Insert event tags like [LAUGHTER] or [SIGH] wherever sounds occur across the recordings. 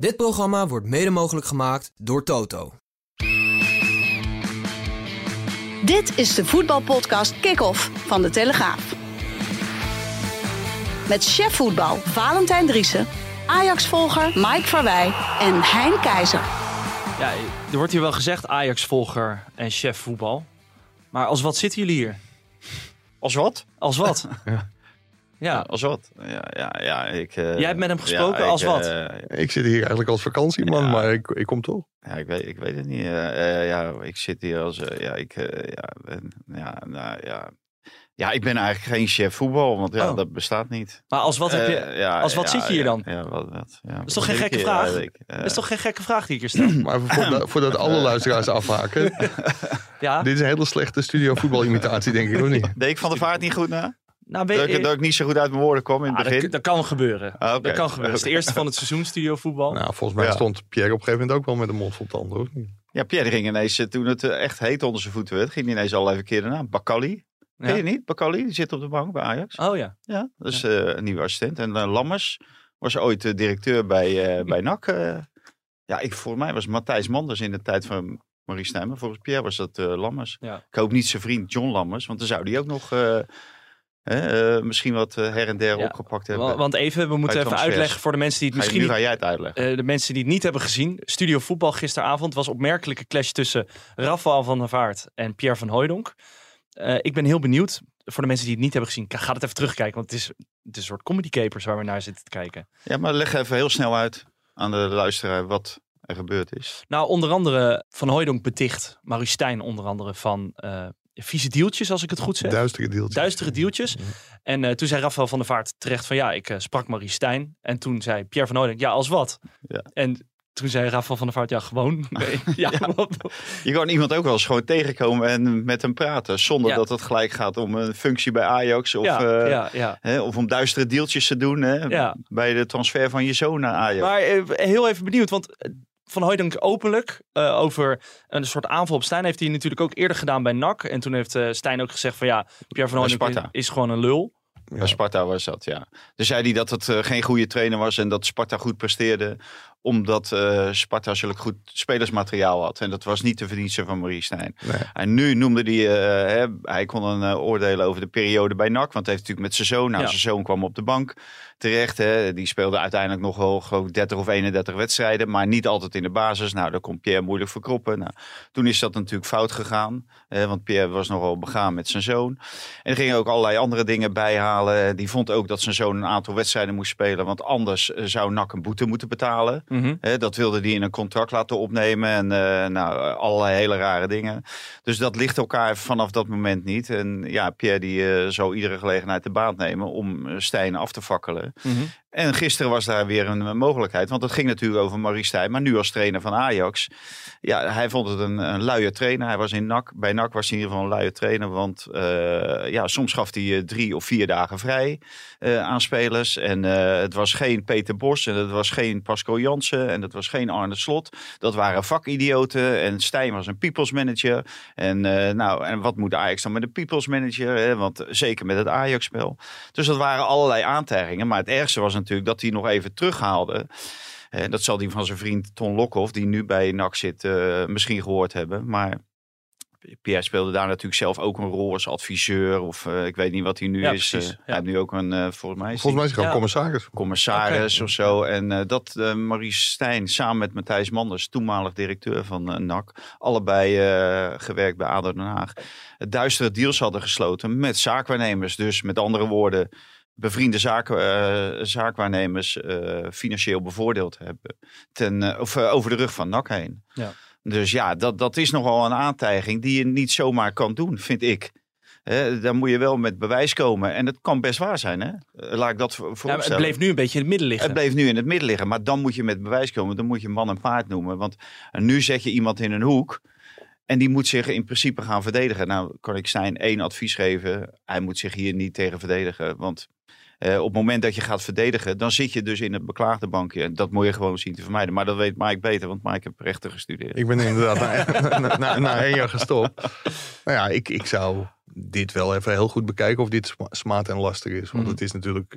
Dit programma wordt mede mogelijk gemaakt door Toto. Dit is de voetbalpodcast Kick-Off van De Telegraaf. Met chef voetbal Valentijn Driessen, Ajax-volger Mike Verwij en Hein Keizer. Ja, er wordt hier wel gezegd Ajax-volger en chef voetbal. Maar als wat zitten jullie hier? Als wat? Als wat? [LAUGHS] Ja. Als wat? Ja, ja, ja ik... eh, Jij hebt met hem gesproken, ja, als ik, wat? eh, Ik zit hier eigenlijk als vakantieman, Ja. maar ik, ik kom toch. ja, ik weet, ik weet het niet. eh, eh, ja, ik zit hier als... ja, ik... ja, ben- ja, nou, ja. Ja, ik ben eigenlijk geen chef voetbal, want ja, Oh. dat bestaat niet. Maar als wat heb je... Ja, als wat ja, zit je hier ja, dan? Ja, wat, wat, ja, dat is toch geen gekke vraag? Dat is toch geen gekke vraag die ik hier stel? [CLEARS THROAT] Maar voordat, voordat alle luisteraars afhaken. [LAUGHS] Ja. Dit is een hele slechte studio voetbalimitatie, denk ik, of niet? Deed ik van de vaart niet goed na? Nou, Dat weet ik, dat ik niet zo goed uit mijn woorden kwam in het Ah, begin? dat, dat kan gebeuren. Ah. Dat kan gebeuren. Het is de eerste van het seizoen studio voetbal. Nou, volgens mij Ja. stond Pierre op een gegeven moment ook wel met een mond vol tanden, of niet? Ja, Pierre ging ineens, eh, toen het eh, echt heet onder zijn voeten werd, ging hij ineens al even keer daarna. Bakali. Ken Ja. je niet? Bakali, die zit op de bank bij Ajax. Oh ja. Ja, dat is eh, een nieuwe assistent. En eh, Lammers was ooit eh, directeur bij, eh, bij NAC. eh. ja, ik, voor mij was Matthijs Manders in de tijd van Marie Stijn. Maar volgens Pierre was dat eh, Lammers. Ja. Ik hoop niet zijn vriend John Lammers. Want dan zou die ook nog eh, hè, eh, misschien wat eh, her en der Ja, opgepakt hebben. Wa- Want even, we moeten even uitleggen voor de mensen die het Ga je- misschien nu niet ga jij het uitleggen. Eh, de mensen die het niet hebben gezien. Studio Voetbal gisteravond was opmerkelijke clash tussen Rafael van der Vaart en Pierre van Hooijdonk. Eh, ik ben heel benieuwd. Voor de mensen die het niet hebben gezien, ga het even terugkijken. Want het is, het is een soort comedy capers waar we naar zitten te kijken. Ja, maar leg even heel snel uit aan de luisteraar wat er gebeurd is. Nou, onder andere Van Hooijdonk beticht Maurice Stijn onder andere van vieze deeltjes, als ik het goed zeg. Duistere deeltjes. Duistere deeltjes. En eh, toen zei Rafael van der Vaart terecht van ja, ik eh, sprak Maurice Stijn. En toen zei Pierre van Hooijdonk, ja, als wat? Ja. En toen zei Rafael van der Vaart, ja, gewoon. [LAUGHS] Nee, ja, Je kan iemand ook wel eens gewoon tegenkomen en met hem praten. Zonder Ja. dat het gelijk gaat om een functie bij Ajax. Of, eh. Hè, of om duistere deeltjes te doen hè, bij de transfer van je zoon naar Ajax. Maar heel even benieuwd, want Van Hooijdonk openlijk eh, over een soort aanval op Stijn heeft hij natuurlijk ook eerder gedaan bij NAC. En toen heeft eh, Stijn ook gezegd van ja, Pierre van Bij Hooijdonk is, Sparta. is gewoon een lul. Bij Sparta was dat, ja. Dus zei hij dat het eh, geen goede trainer was en dat Sparta goed presteerde. Omdat eh, Sparta zulk goed spelersmateriaal had. En dat was niet de verdienste van Marie Stijn. Nee. En nu noemde hij, eh, hè, hij kon een eh, oordelen over de periode bij NAC. Want hij heeft natuurlijk met zijn zoon, nou Ja. zijn zoon kwam op de bank terecht. Hè. Die speelde uiteindelijk nog wel geloof ik 30 of 31 wedstrijden. Maar niet altijd in de basis. Nou, daar kon Pierre moeilijk voor kroppen. Nou, toen is dat natuurlijk fout gegaan. hè, want Pierre was nogal begaan met zijn zoon. En er gingen ook allerlei andere dingen bijhalen. Die vond ook dat zijn zoon een aantal wedstrijden moest spelen. Want anders zou NAC een boete moeten betalen. Hè, dat wilde hij in een contract laten opnemen. En eh, nou, allerlei hele rare dingen. Dus dat ligt elkaar vanaf dat moment niet. En ja, Pierre die eh, zou iedere gelegenheid de baat nemen om eh, Stijn af te fakkelen. Mhm. En gisteren was daar weer een mogelijkheid. Want het ging natuurlijk over Marie Stijn. Maar nu als trainer van Ajax. Ja, hij vond het een, een luie trainer. Hij was in NAC. Bij NAC was hij in ieder geval een luie trainer. Want eh, ja, soms gaf hij eh, drie of vier dagen vrij eh, aan spelers. En het was geen Peter Bos. En het was geen Pascal Jansen. En het was geen Arne Slot. Dat waren vakidioten. En Stijn was een people's manager. En, nou, en wat moet Ajax dan met een people's manager? Hè? Want zeker met het Ajax-spel. Dus dat waren allerlei aantijgingen. Maar het ergste was natuurlijk dat hij nog even terughaalde. En dat zal hij van zijn vriend Ton Lokhoff, die nu bij NAC zit, eh, misschien gehoord hebben. Maar Pierre speelde daar natuurlijk zelf ook een rol als adviseur. Of eh, ik weet niet wat hij nu Ja, is. precies, Eh, ja. Hij heeft nu ook een, eh, volgens mij is Volgens mij is hij gewoon Ja. commissaris. commissaris of zo. En eh, dat eh Maurice Stijn samen met Matthijs Manders, toenmalig directeur van eh, NAC, allebei eh, gewerkt bij ADO Den Haag, duistere deals hadden gesloten met zaakwaarnemers. Dus met andere woorden, bevriende zaak, eh, zaakwaarnemers eh, financieel bevoordeeld hebben ten, eh, of, over de rug van NAC heen. Ja. Dus ja, dat, dat is nogal een aantijging die je niet zomaar kan doen, vind ik. Dan moet je wel met bewijs komen. En het kan best waar zijn. Hè? Laat ik dat voor, Ja, het bleef nu een beetje in het midden liggen. Het bleef nu in het midden liggen. Maar dan moet je met bewijs komen. Dan moet je man en paard noemen. Want nu zet je iemand in een hoek. En die moet zich in principe gaan verdedigen. Nou, kan ik Stijn één advies geven. Hij moet zich hier niet tegen verdedigen. Want eh, op het moment dat je gaat verdedigen, dan zit je dus in het beklaagde bankje. En dat moet je gewoon zien te vermijden. Maar dat weet Mike beter, want Mike heeft rechten gestudeerd. Ik ben inderdaad [LAUGHS] na, na, na, na één jaar gestopt. Nou ja, ik, ik zou dit wel even heel goed bekijken of dit sma- smaad en laster is. Want Mhm. het is natuurlijk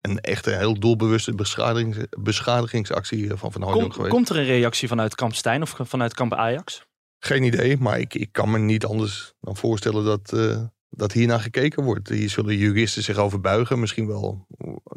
een echte heel doelbewuste beschadigings, beschadigingsactie van Van Hooydonk Kom- geweest. komt er een reactie vanuit kamp Stijn of vanuit kamp Ajax? Geen idee, maar ik, ik kan me niet anders dan voorstellen dat, eh dat hiernaar gekeken wordt. Hier zullen juristen zich over buigen. Misschien wel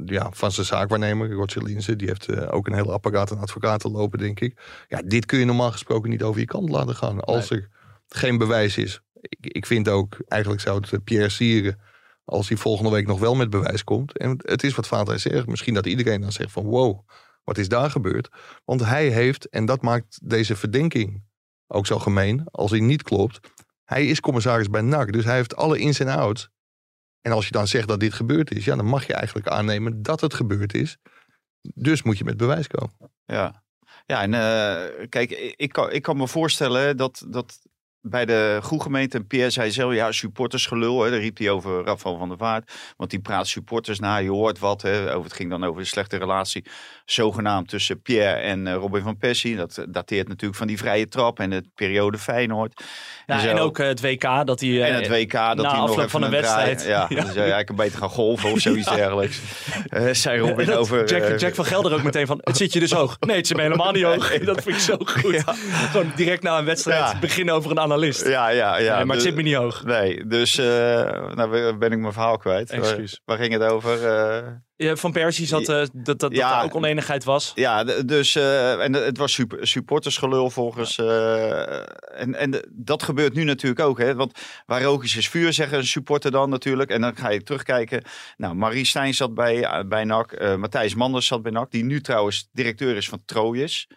ja, van zijn zaakwaarnemer, Roger Linse. Die heeft eh, ook een hele apparaat aan advocaten lopen, denk ik. Ja, dit kun je normaal gesproken niet over je kant laten gaan. Als er geen bewijs is. Ik, ik vind ook, eigenlijk zou het eh, Pierre sieren... als hij volgende week nog wel met bewijs komt. En het is wat Vader zegt. Misschien dat iedereen dan zegt van wow, wat is daar gebeurd? Want hij heeft, en dat maakt deze verdenking ook zo gemeen, als hij niet klopt. Hij is commissaris bij NAC, dus hij heeft alle ins en outs. En als je dan zegt dat dit gebeurd is, ja, dan mag je eigenlijk aannemen dat het gebeurd is. Dus moet je met bewijs komen. Ja, ja en eh, kijk, ik kan, ik kan me voorstellen dat, dat bij de groegemeente, en Pierre zei zelf, ja, supportersgelul, hè, daar riep hij over Rafael van der Vaart. Want die praat supporters na, je hoort wat, hè, over, het ging dan over de slechte relatie, zogenaamd tussen Pierre en eh, Robin van Persie. Dat dateert natuurlijk van die vrije trap en de periode Feyenoord. Ja, en ook eh, het WK dat hij... eh, En het WK, dat na hij nog even van een draai- wedstrijd. Ja, Ja. dus ja, ik kan beter gaan golven of [LAUGHS] zoiets dergelijks. Eh zei Robin [LAUGHS] dat over... Jack, eh, Jack van Gelder ook meteen van, het zit je dus [LAUGHS] hoog. Nee, het zit me helemaal niet hoog. Dat vind ik zo goed. Gewoon direct na een wedstrijd Ja. beginnen over een analist. Ja, ja, ja. Nee, maar het dus- zit me niet hoog. Nee, dus eh, nou ben ik mijn verhaal kwijt. Excuus. Waar, waar ging het over? Eh, Ja, van Persie zat eh, dat, dat, Ja. dat er ook oneenigheid was. ja, dus eh, en het was super, supportersgelul volgens. eh, en en dat gebeurt nu natuurlijk ook. Hè? Want waar rook is, vuur, zeggen een supporter dan natuurlijk. En dan ga je terugkijken. Nou, Marie Stijn zat bij, bij NAC. eh, Matthijs Manders zat bij NAC. Die nu trouwens directeur is van Troyes.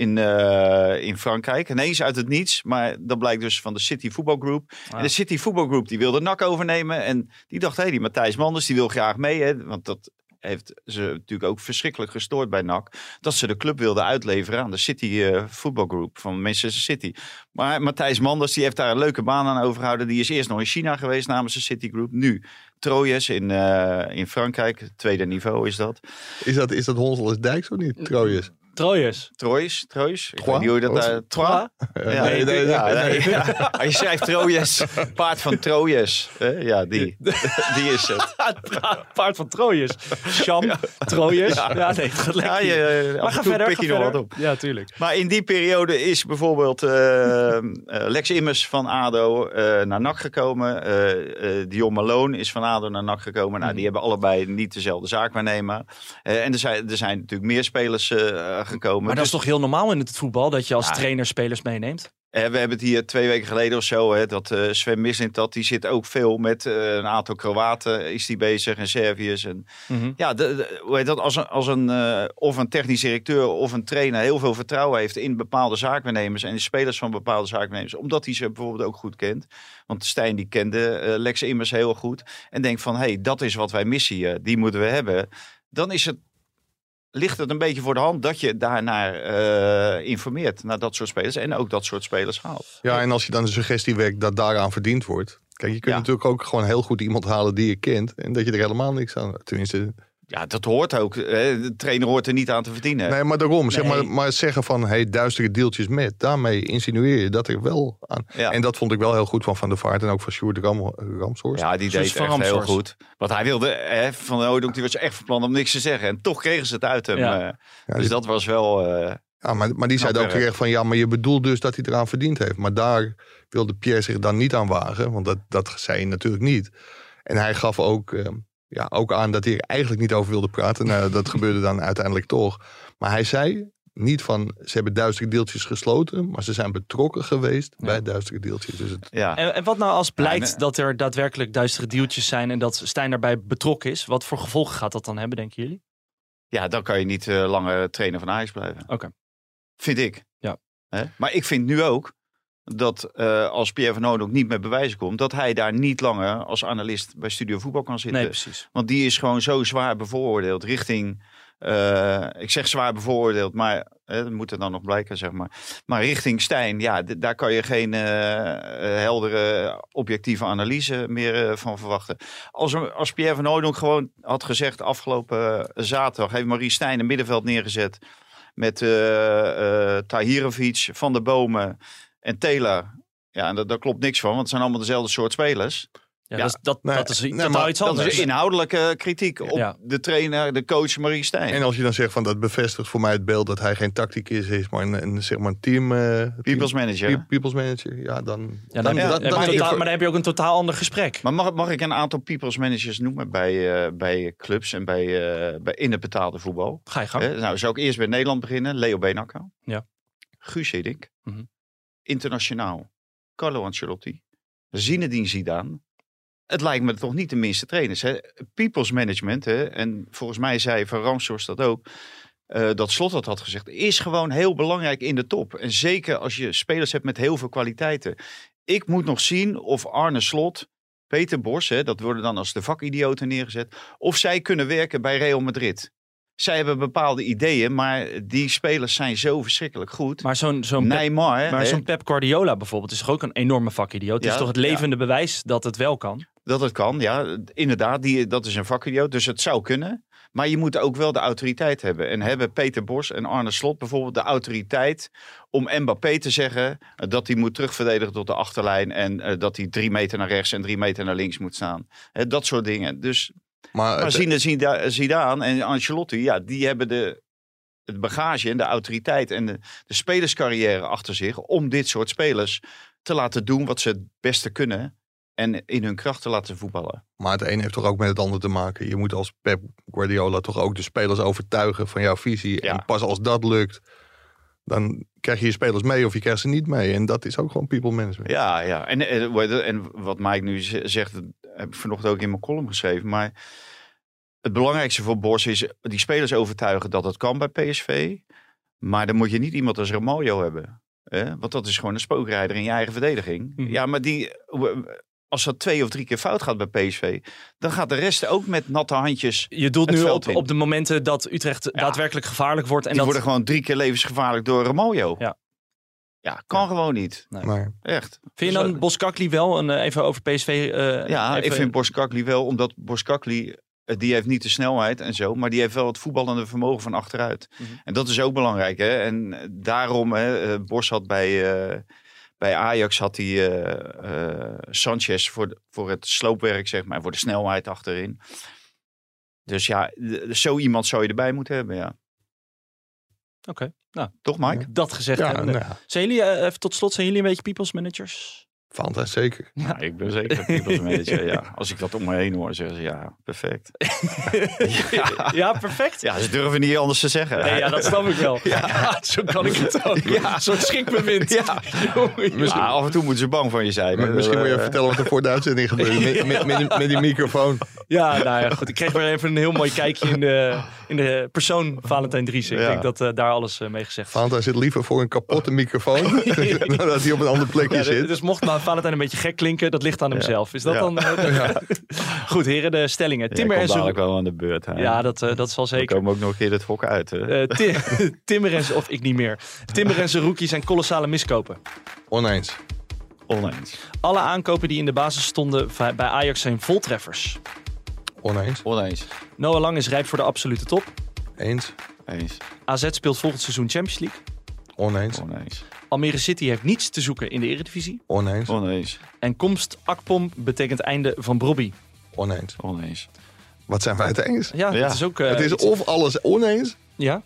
In, eh, in Frankrijk. Ineens uit het niets. Maar dat blijkt dus van de City Football Group. En de City Football Group die wilde NAC overnemen. En die dacht, hé, die Matthijs Manders die wil graag mee. Hè? Want dat heeft ze natuurlijk ook verschrikkelijk gestoord bij NAC. Dat ze de club wilden uitleveren aan de City eh Football Group van Manchester City. Maar Matthijs Manders die heeft daar een leuke baan aan overgehouden. Die is eerst nog in China geweest namens de City Group. Nu Troyes in, eh, in Frankrijk. Tweede niveau is dat. Is dat, is dat Honsel is Dijks of niet? Trojes. Troyes. Troyes, Troyes. Ik weet niet hoe je dat daar... Trois? Ja, nee, nee, ja, nee, nee, [LAUGHS] ja. Je schrijft Troyes, paard van Troyes. hè? Ja, die. [LAUGHS] Die is het. [LAUGHS] Paard van Troyes. Sham, Troyes. Ja, nee, het gaat lekker. Ja, je, maar ga verder, pik ga je nog verder. wat op. Ja, tuurlijk. Maar in die periode is bijvoorbeeld eh, eh, Lex Immers van ADO eh, naar NAC gekomen. Eh, eh, Dion Malone is van ADO naar NAC gekomen. Nou, Mhm. die hebben allebei niet dezelfde zaakwaarnemer. Eh en er zijn, er zijn natuurlijk meer spelers eh, gekomen. Maar dat is Dus, toch heel normaal in het voetbal dat je als Ja. trainer spelers meeneemt? eh, we hebben het hier twee weken geleden of zo. Hè, dat eh, Sven Mislint, dat die zit ook veel met eh, een aantal Kroaten is die bezig. En Serviërs. En ja, de, de- hoe heet dat? Als een, als een, of een technisch directeur of een trainer heel veel vertrouwen heeft in bepaalde zaakwaarnemers en de spelers van bepaalde zaakwaarnemers, omdat hij ze bijvoorbeeld ook goed kent. Want Stijn die kende Lex Immers heel goed en denkt van, hé, hey, dat is wat wij missen hier, die moeten we hebben. Dan is het, ligt het een beetje voor de hand dat je daarnaar eh, informeert, naar dat soort spelers en ook dat soort spelers haalt. Ja, en als je dan de suggestie wekt dat daaraan verdiend wordt. Kijk, je kunt Ja. natuurlijk ook gewoon heel goed iemand halen die je kent. En dat je er helemaal niks aan. Tenminste, Ja, dat hoort ook. Hè. De trainer hoort er niet aan te verdienen. nee, maar daarom. Zeg maar, maar zeggen van hey, duistere deeltjes met. Daarmee insinueer je dat er wel aan. Ja. En dat vond ik wel heel goed van Van der Vaart en ook van Sjoerd Ram, Ramshorst. Ja, die deed Van echt heel goed. Want hij wilde, hè, Van de Oudonk, die was echt van plan om niks te zeggen. En toch kregen ze het uit hem. Ja. eh. Ja, dus die- dat was wel... eh, Ja, maar, maar die zei ook terecht van ja, maar je bedoelt dus dat hij eraan verdiend heeft. Maar daar wilde Pierre zich dan niet aan wagen, want dat, dat zei hij natuurlijk niet. En hij gaf ook, eh, ja, ook aan dat hij er eigenlijk niet over wilde praten. Nou, dat [LAUGHS] gebeurde dan uiteindelijk toch. Maar hij zei niet van ze hebben duistere deeltjes gesloten, maar ze zijn betrokken geweest bij duistere deeltjes. Dus het, ja. En, en wat nou als blijkt nee. dat er daadwerkelijk duistere dealtjes zijn en dat Stijn daarbij betrokken is? Wat voor gevolgen gaat dat dan hebben, denken jullie? ja, dan kan je niet eh, langer trainer van Ajax blijven. Oké. Vind ik. Ja. Hè? Maar ik vind nu ook dat eh, als Pierre van Oudonk niet met bewijzen komt... dat hij daar niet langer als analist bij Studio Voetbal kan zitten. Nee, precies. Want die is gewoon zo zwaar bevooroordeeld richting. eh, ik zeg zwaar bevooroordeeld, maar hè, dat moet er dan nog blijken, zeg maar. Maar richting Stijn, ja, daar kan je geen eh, eh, heldere, objectieve analyse meer eh, van verwachten. Als, als Pierre van Oudonk gewoon had gezegd afgelopen eh, zaterdag, heeft Marie Stijn een middenveld neergezet met eh eh Tahirovic, Van der Bomen en Taylor. Ja, en daar daar klopt niks van, want het zijn allemaal dezelfde soort spelers. Ja, Ja. Dat, is, dat, Nee, dat is nee, totaal maar iets Dat is inhoudelijke kritiek op Ja. de trainer, de coach Marie Stijn. En als je dan zegt van dat bevestigt voor mij het beeld dat hij geen tacticus is, maar een, een, zeg maar een team, eh, People's team- manager. pe- people's manager. Ja, dan. ja, dan, Ja, dan- maar totaal- dan heb je ook een totaal ander gesprek. Maar mag, mag ik een aantal people's managers noemen bij, eh, bij clubs en bij, eh, bij in het betaalde voetbal? Ga je gang. Nou, zou ik eerst bij Nederland beginnen? Leo Beenakker. Ja. Guus Hiddink. Mhm. Internationaal. Carlo Ancelotti. Zinedine Zidane. Het lijkt me toch niet de minste trainers. Hè? People's management. Hè? En volgens mij zei Van Ramsdorst dat ook. eh, dat Slot dat had gezegd. Is gewoon heel belangrijk in de top. En zeker als je spelers hebt met heel veel kwaliteiten. Ik moet nog zien of Arne Slot, Peter Bos, hè, dat worden dan als de vakidioten neergezet. Of zij kunnen werken bij Real Madrid. Zij hebben bepaalde ideeën, maar die spelers zijn zo verschrikkelijk goed. Maar zo'n zo'n Pep, Neymar, maar zo'n Pep Guardiola bijvoorbeeld is toch ook een enorme vakidioot. Het Ja, is toch het levende bewijs dat het wel kan. dat het kan. Ja, inderdaad, die, dat is een vakidioot, dus het zou kunnen. Maar je moet ook wel de autoriteit hebben. En hebben Peter Bos en Arne Slot bijvoorbeeld de autoriteit om Mbappé te zeggen dat hij moet terugverdedigen tot de achterlijn en eh, dat hij drie meter naar rechts en drie meter naar links moet staan. Dat soort dingen. Dus Maar Maar het- Zine- Zida- Zidane en Ancelotti, ja, die hebben de, het bagage en de autoriteit en de, de spelerscarrière achter zich om dit soort spelers te laten doen wat ze het beste kunnen en in hun kracht te laten voetballen. Maar het een heeft toch ook met het ander te maken. Je moet als Pep Guardiola toch ook de spelers overtuigen van jouw visie. Ja. En pas als dat lukt, dan krijg je je spelers mee of je krijgt ze niet mee. En dat is ook gewoon people management. Ja, ja. En, eh, en wat Mike nu zegt, heb ik vanochtend ook in mijn column geschreven. Maar het belangrijkste voor Bos is die spelers overtuigen dat het kan bij PSV. Maar dan moet je niet iemand als Ramaljo hebben. Hè? Want dat is gewoon een spookrijder in je eigen verdediging. Mhm. Ja, maar die, als dat twee of drie keer fout gaat bij PSV, dan gaat de rest ook met natte handjes. Je doelt nu op, in. op de momenten dat Utrecht daadwerkelijk gevaarlijk wordt. En die dat, worden gewoon drie keer levensgevaarlijk door Ramaljo. Ja. Ja, kan Ja. gewoon niet. Nee. Maar Echt. Vind je dan Boskakli wel, een, eh, even over PSV... eh, Ja, even- ik vind Boskakli wel, omdat Boskakli, eh, die heeft niet de snelheid en zo, maar die heeft wel het voetballende vermogen van achteruit. Mhm. En dat is ook belangrijk. Hè? En eh, daarom, hè, eh, Bos had bij, eh, bij Ajax had hij eh, eh, Sanchez voor, de- voor het sloopwerk, zeg maar, voor de snelheid achterin. Dus ja, zo iemand zou je erbij moeten hebben, ja. Oké, nou, Toch, Mike? dat gezegd ja, hebbende. nou, ja, Zijn jullie, eh, even tot slot, zijn jullie een beetje people's managers? Fanta zeker. Ja, ik ben zeker een manager, ja. Als ik dat om me heen hoor, zeggen ze, ja, perfect. [LAUGHS] ja, perfect. Ja, ze durven niet anders te zeggen. Nee, ja, dat snap ik wel. Ja, [LAUGHS] zo kan ik het ook. Ja. Soort schrikbewind. Ja. Af en toe moeten ze bang van je zijn. Maar misschien moet je even Eh, vertellen wat er voor de uitzending [LAUGHS] gebeurde. Met, met, met, die- met die microfoon. Ja, nou ja, goed. Ik kreeg weer even een heel mooi kijkje in de, in de persoon Valentijn Driessen. Ik Ja. denk dat eh, daar alles eh, mee gezegd is. Fanta zit liever voor een kapotte microfoon. dan dat hij op een ander plekje Ja, zit. dus mocht maar Valentijn een beetje gek klinken, dat ligt aan hemzelf. Is dat Ja. dan... eh, [LAUGHS] Goed, heren, de stellingen. Timmer en dadelijk wel aan de beurt. Hè? Ja, dat, eh, dat zal We zeker. komen ook nog een keer het hok uit. Hè? Eh, Ti- [LAUGHS] Timmer en zijn... Of ik niet meer. Timmer en zijn rookie zijn kolossale miskopen. Oneens. Oneens. Alle aankopen die in de basis stonden bij Ajax zijn voltreffers. Oneens. Oneens. Noah Lang is rijp voor de absolute top. Eens. Eens. AZ speelt volgend seizoen Champions League. Oneens. Oneens. Almere City heeft niets te zoeken in de Eredivisie. Oneens. Oneens. En komst Akpom betekent einde van Brobby. Oneens. Oneens. Wat zijn wij het eens? Ja, Ja. dat is ook... eh, het is iets- of alles oneens. Ja,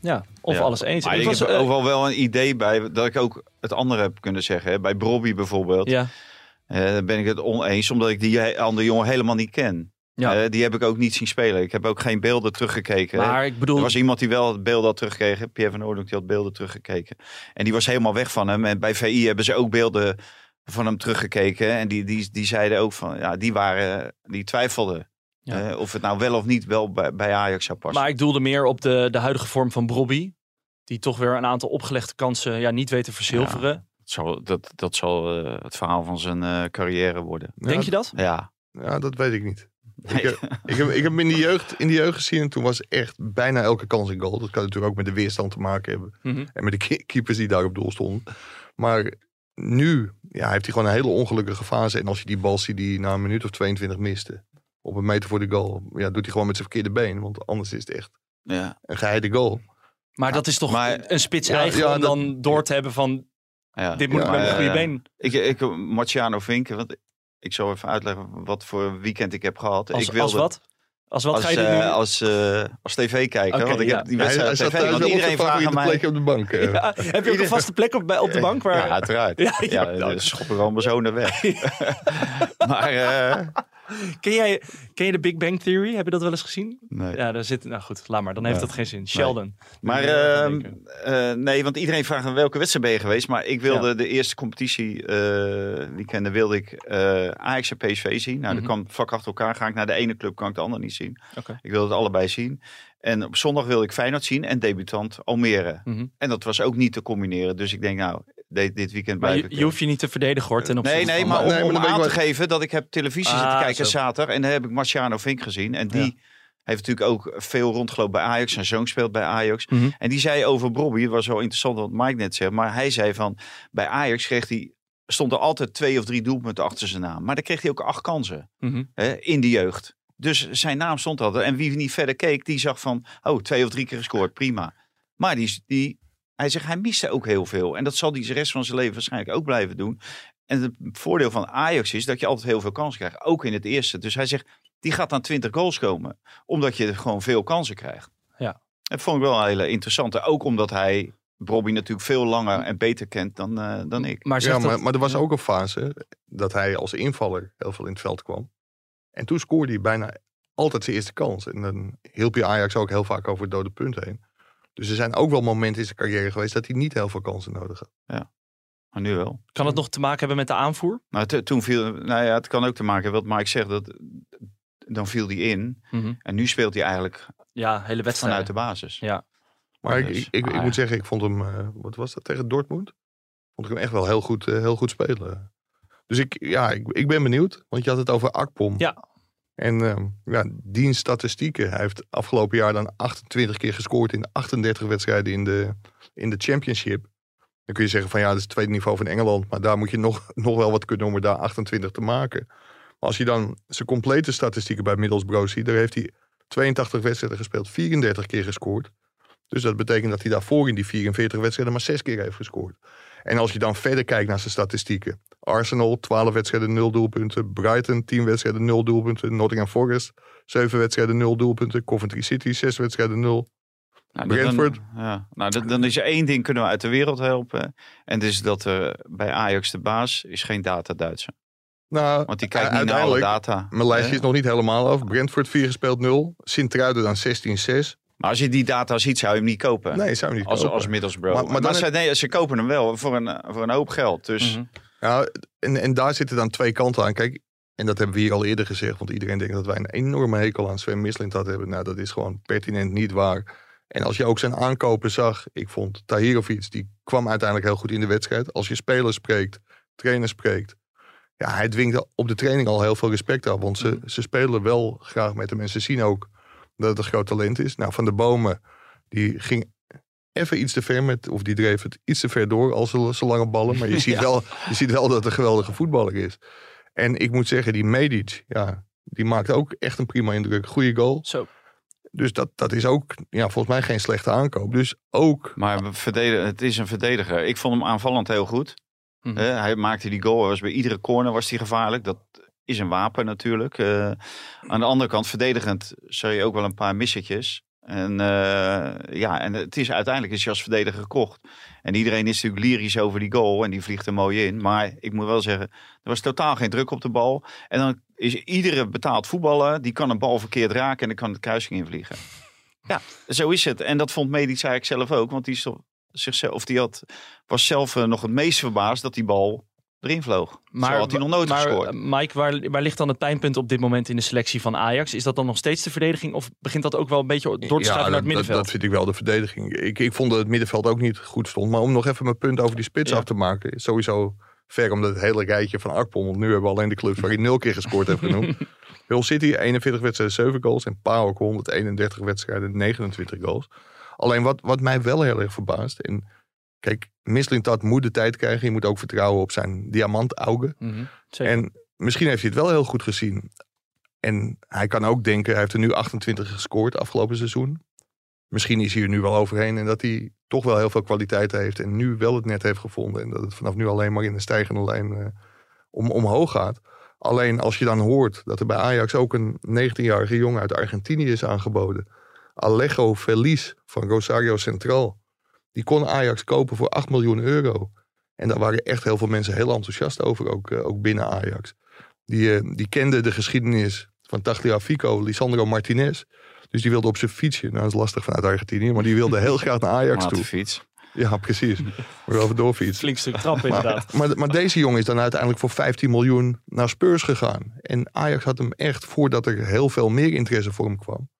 ja. of Ja. alles eens. Maar Het ik was, heb eh, overal wel een idee bij dat ik ook het andere heb kunnen zeggen. Hè? Bij Brobby bijvoorbeeld. ja, eh, daar ben ik het oneens, omdat ik die andere jongen helemaal niet ken. Ja. Eh, die heb ik ook niet zien spelen. Ik heb ook geen beelden teruggekeken. hè. maar ik bedoel... Er was iemand die wel het beeld had teruggekeken. Pierre van Oordonk die had beelden teruggekeken. En die was helemaal weg van hem. En bij VI hebben ze ook beelden van hem teruggekeken. En die, die, die zeiden ook van, ja, die waren, die twijfelden. Ja. eh, of het nou wel of niet wel bij, bij Ajax zou passen. Maar ik doelde meer op de, de huidige vorm van Brobby. Die toch weer een aantal opgelegde kansen ja, niet weet te verzilveren. Dat zal, dat, dat zal eh, het verhaal van zijn eh, carrière worden. Denk Ja, je dat? Ja. Ja, dat weet ik niet. Nee. Ik, heb, ik, heb, ik heb hem in de jeugd, in de jeugd gezien en toen was echt bijna elke kans een goal. Dat kan natuurlijk ook met de weerstand te maken hebben. Mhm. En met de ke- keepers die daar op doel stonden. Maar nu ja, heeft hij gewoon een hele ongelukkige fase. En als je die bal ziet die na een minuut of 22 miste. Op een meter voor de goal. Ja, doet hij gewoon met zijn verkeerde been. Want anders is het echt ja. een geheide goal. Maar dat is toch Maar- een spits Ja, eigen ja, om dat- dan door te hebben van... ja. Dit moet Ja, ik met mijn ja, goede ja. been. Ik, ik, Marciano Vinken, want ik zal even uitleggen wat voor weekend ik heb gehad. Als, ik wilde, als wat? Als wat Als, ga je eh, nu? als, eh, als tv-kijker. Want ik ja. heb die wedstrijd zat tv. Want iedereen vraagt aan mij... plekje op de bank. eh. [LAUGHS] Ja, heb je ook een vaste plek op, bij- op de bank? Waar... Ja, uiteraard. [LAUGHS] Ja, Ja, ja, ja, de schoppen we allemaal zo naar weg. [LAUGHS] maar eh, Ken, jij, ken je de Big Bang Theory? Heb je dat wel eens gezien? nee. Ja, daar zit... Nou goed, laat maar. Dan heeft dat geen zin. Sheldon. Maar ehm, eh, nee, want iedereen vraagt aan welke wedstrijd ben je geweest. Maar ik wilde de eerste competitie eh weekenden wilde ik eh Ajax en PSV zien. Nou, Mhm. dat kwam vlak achter elkaar. Ga ik naar de ene club, kan ik de andere niet zien. Oké. Ik wilde het allebei zien. En op zondag wilde ik Feyenoord zien en debutant Almere. Mhm. En dat was ook niet te combineren. Dus ik denk, nou, dit, dit weekend Maar je, je hoeft je niet te verdedigen hoor. Ten Nee, nee, maar om, Nee, maar om aan te geven dat ik heb televisie zitten Ah, kijken zo. zaterdag. En daar heb ik Marciano Vink gezien. En die Ja. heeft natuurlijk ook veel rondgelopen bij Ajax. Zijn zoon speelt bij Ajax. Mhm. En die zei over Bobby, het was wel interessant wat Mike net zei. Maar hij zei van, bij Ajax kreeg hij, stond er altijd twee of drie doelpunten achter zijn naam. Maar dan kreeg hij ook acht kansen Mhm. hè, in de jeugd. Dus zijn naam stond altijd. En wie niet verder keek, die zag van, oh, twee of drie keer gescoord, prima. Maar die, die, hij zegt, hij miste ook heel veel. En dat zal hij de rest van zijn leven waarschijnlijk ook blijven doen. En het voordeel van Ajax is dat je altijd heel veel kansen krijgt. Ook in het eerste. Dus hij zegt, die gaat aan 20 goals komen. Omdat je gewoon veel kansen krijgt. Ja. Dat vond ik wel een hele interessante. Ook omdat hij Bobby natuurlijk veel langer en beter kent dan, eh, dan ik. Maar, Ja, maar, dat- maar er was ook een fase dat hij als invaller heel veel in het veld kwam. En toen scoorde hij bijna altijd zijn eerste kans. En dan hielp je Ajax ook heel vaak over het dode punt heen. Dus er zijn ook wel momenten in zijn carrière geweest dat hij niet heel veel kansen nodig had. Maar nu wel. Kan het nog te maken hebben met de aanvoer? Nou, toen viel, nou ja, het kan ook te maken hebben wat Mike zegt. Dat, dan viel hij in. En nu speelt hij eigenlijk Ja, hele wedstrijd. vanuit de basis. Ja. Maar ik, Dus, ik, ik, ik ah, moet zeggen, ik vond hem, eh, wat was dat, tegen Dortmund? Vond ik hem echt wel heel goed, eh, heel goed spelen. Dus ik, ja, ik, ik ben benieuwd, want je had het over Akpom. Ja. En ehm ja, die statistieken, hij heeft afgelopen jaar dan 28 keer gescoord in 38 wedstrijden in de, in de championship. Dan kun je zeggen van ja, dat is het tweede niveau van Engeland, maar daar moet je nog, [LAUGHS] nog wel wat kunnen om er daar 28 te maken. Maar als je dan zijn complete statistieken bij Middlesbrough ziet, daar heeft hij 82 wedstrijden gespeeld, 34 keer gescoord. Dus dat betekent dat hij daarvoor in die 44 wedstrijden maar 6 keer heeft gescoord. En als je dan verder kijkt naar zijn statistieken. Arsenal, 12 wedstrijden, 0 doelpunten. Brighton, 10 wedstrijden, 0 doelpunten. Nottingham Forest, 7 wedstrijden, 0 doelpunten. Coventry City, 6 wedstrijden, 0. Nou, Brentford. Dan, ja, nou, dan, dan is er één ding kunnen we uit de wereld helpen. En dat is dat er bij Ajax de baas is geen data-Duitser. Nou, Want die kijkt niet naar alle data. Mijn lijstje is nog niet helemaal af. Brentford 4 gespeeld, 0. Sint-Truiden dan 16-6. Maar als je die data ziet, zou je hem niet kopen. Nee, zou je niet als, kopen. als Middlesbrough. Maar- Maar, maar dan ze, nee, ze kopen hem wel voor een, voor een hoop geld. Dus Mhm. Ja, en, en daar zitten dan twee kanten aan. Kijk, en dat hebben we hier al eerder gezegd. Want iedereen denkt dat wij een enorme hekel aan Sven Mislintat hebben. Nou, dat is gewoon pertinent niet waar. En als je ook zijn aankopen zag. Ik vond Tahirovic, die kwam uiteindelijk heel goed in de wedstrijd. Als je spelers spreekt, trainers spreekt. Ja, hij dwingt op de training al heel veel respect af. Want ze, ze spelen wel graag met hem. En ze zien ook dat het een groot talent is. Nou, Van de Bomen, die ging even iets te ver met, of die dreef het iets te ver door als ze, ze lange ballen. Maar je [LAUGHS] ziet, wel, je ziet wel dat het een geweldige voetballer is. En ik moet zeggen, die Medic, ja, die maakt ook echt een prima indruk. Goede goal. Zo. Dus dat, dat is ook, ja, volgens mij geen slechte aankoop. Dus ook, Maar we verdedigen, het is een verdediger. Ik vond hem aanvallend heel goed. Mhm. Hè, hij maakte die goal. Was bij iedere corner was hij gevaarlijk. Dat is een wapen natuurlijk. Eh, aan de andere kant, verdedigend, zag je ook wel een paar missetjes. En eh, ja, en het is uiteindelijk is hij als verdediger gekocht. En iedereen is natuurlijk lyrisch over die goal. En die vliegt er mooi in. Maar ik moet wel zeggen, er was totaal geen druk op de bal. En dan is iedere betaald voetballer, die kan een bal verkeerd raken en dan kan de kruising invliegen. [LAUGHS] Ja, zo is het. En dat vond Medic eigenlijk zelf ook. Want die, is zichzelf, of die had, was zelf eh, nog het meest verbaasd dat die bal erin vloog. Maar, Zo had hij nog nooit maar, gescoord. eh, Mike, waar, waar ligt dan het pijnpunt op dit moment in de selectie van Ajax? Is dat dan nog steeds de verdediging? Of begint dat ook wel een beetje door te ja, schuiven naar dat, het dat, middenveld? dat vind ik wel de verdediging. Ik, ik vond dat het middenveld ook niet goed stond. Maar om nog even mijn punt over die spits Ja. af te maken. is Sowieso ver om dat hele rijtje van Akpom. Want nu hebben we alleen de clubs waar hij nul keer gescoord heeft genoemd. [LAUGHS] Hull City 41 wedstrijden 7 goals. En PAOK 131 wedstrijden 29 goals. Alleen wat, wat mij wel heel erg verbaast. En kijk, Mislintat moet de tijd krijgen. Je moet ook vertrouwen op zijn diamantaugen. Mhm. En misschien heeft hij het wel heel goed gezien. En hij kan ook denken, hij heeft er nu 28 gescoord afgelopen seizoen. Misschien is hij er nu wel overheen en dat hij toch wel heel veel kwaliteit heeft. En nu wel het net heeft gevonden. En dat het vanaf nu alleen maar in een stijgende lijn eh, om, omhoog gaat. Alleen als je dan hoort dat er bij Ajax ook een 19-jarige jongen uit Argentinië is aangeboden. Alejo Feliz van Rosario Central. Die kon Ajax kopen voor 8 miljoen euro. En daar waren echt heel veel mensen heel enthousiast over, ook, eh, ook binnen Ajax. Die, eh, die kenden de geschiedenis van Tagliafico, Lisandro Martinez. Dus die wilde op zijn fietsje, nou dat is lastig vanuit Argentinië, maar die wilde heel graag naar Ajax toe. fiets. Ja, precies. Maar wel even doorfietsen. Flink stuk trap inderdaad. Maar, maar, maar deze jongen is dan uiteindelijk voor 15 miljoen naar Spurs gegaan. En Ajax had hem echt, voordat er heel veel meer interesse voor hem kwam,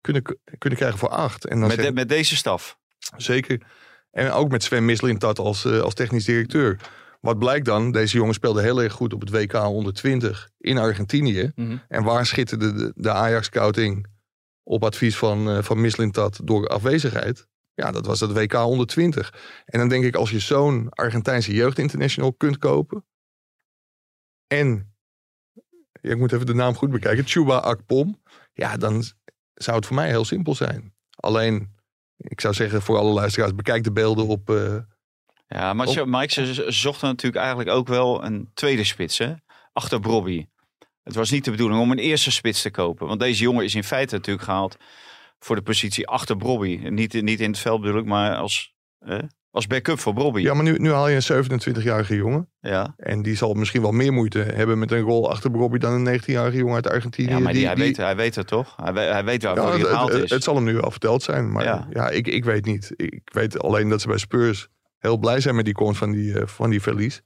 kunnen, kunnen krijgen voor 8. En dan Met, zeg- de- met deze staf. Zeker. En ook met Sven Mislintat als, eh, als technisch directeur. Wat blijkt dan? Deze jongen speelde heel erg goed op het WK onder 20 in Argentinië. Mhm. En waar schitterde de, de Ajax-scouting op advies van, eh van Mislintat door afwezigheid? Ja, dat was het WK onder 20. En dan denk ik, als je zo'n Argentijnse jeugdinternational kunt kopen. En, ik moet even de naam goed bekijken, Chuba Akpom. Ja, dan zou het voor mij heel simpel zijn. Alleen, ik zou zeggen voor alle luisteraars, bekijk de beelden op... eh, Ja, maar Op- Mike, ze zochten natuurlijk eigenlijk ook wel een tweede spits, hè? Achter Bobby. Het was niet de bedoeling om een eerste spits te kopen. Want deze jongen is in feite natuurlijk gehaald voor de positie achter Bobby. Niet, niet in het veld bedoel ik, maar als, als backup voor Bobby. ja, maar nu, nu haal je een 27-jarige jongen. ja. En die zal misschien wel meer moeite hebben met een rol achter Robbie dan een 19-jarige jongen uit Argentinië. Ja, maar die, die- hij, die- weet, hij weet het toch? Hij weet, hij weet waarvoor Ja, hij het, gehaald het- is. het zal hem nu wel verteld zijn. Maar ja, Ja. ik, ik weet niet. Ik weet alleen dat ze bij Spurs heel blij zijn met die komst van die, eh, van die verlies.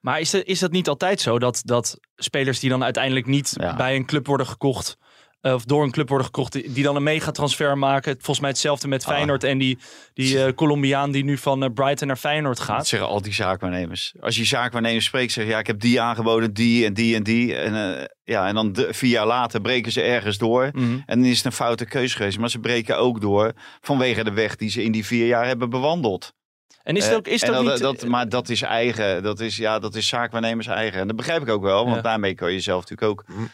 Maar is, het, is dat niet altijd zo dat, dat spelers die dan uiteindelijk niet Ja. bij een club worden gekocht, eh, of door een club worden gekocht, die, die dan een megatransfer maken? Volgens mij hetzelfde met Ah. Feyenoord en die, die eh, Colombiaan die nu van eh, Brighton naar Feyenoord Dat gaat. zeggen al die zaakwaarnemers. Als je zaakwaarnemers spreekt, zeg je, ja, ik heb die aangeboden, die en die en die. En, ja, en dan de- vier jaar later breken ze ergens door. Mhm. En dan is het een foute keuze geweest. Maar ze breken ook door vanwege de weg die ze in die vier jaar hebben bewandeld. En is het ook, is en het ook dat, niet... dat, maar dat is eigen. Dat is, ja, dat is zaakwaarnemers eigen. En dat begrijp ik ook wel. Want Ja. daarmee kan je jezelf natuurlijk ook Mm.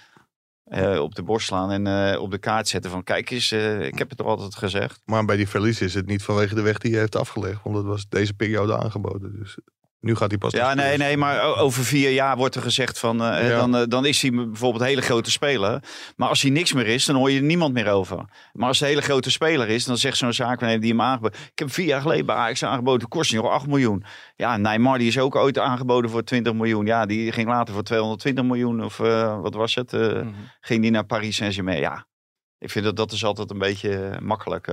Eh, op de borst slaan. En eh, op de kaart zetten van kijk eens, eh, ik heb het toch altijd gezegd. Maar bij die verlies is het niet vanwege de weg die hij heeft afgelegd. Want dat was deze periode aangeboden. Dus nu gaat hij pas... Ja, nee, nee, maar over vier jaar wordt er gezegd van, eh, Ja. dan, eh, dan is hij bijvoorbeeld een hele grote speler. Maar als hij niks meer is, dan hoor je er niemand meer over. Maar als hij een hele grote speler is, dan zegt zo'n zaakwaarnemer die hem aangeboden. Ik heb vier jaar geleden bij Ajax aangeboden, kost nog 8 miljoen. Ja, Neymar die is ook ooit aangeboden voor 20 miljoen. Ja, die ging later voor 220 miljoen of eh, wat was het? Eh, Mhm. Ging die naar Paris Saint-Germain. Ja, ik vind dat dat is altijd een beetje eh, makkelijk.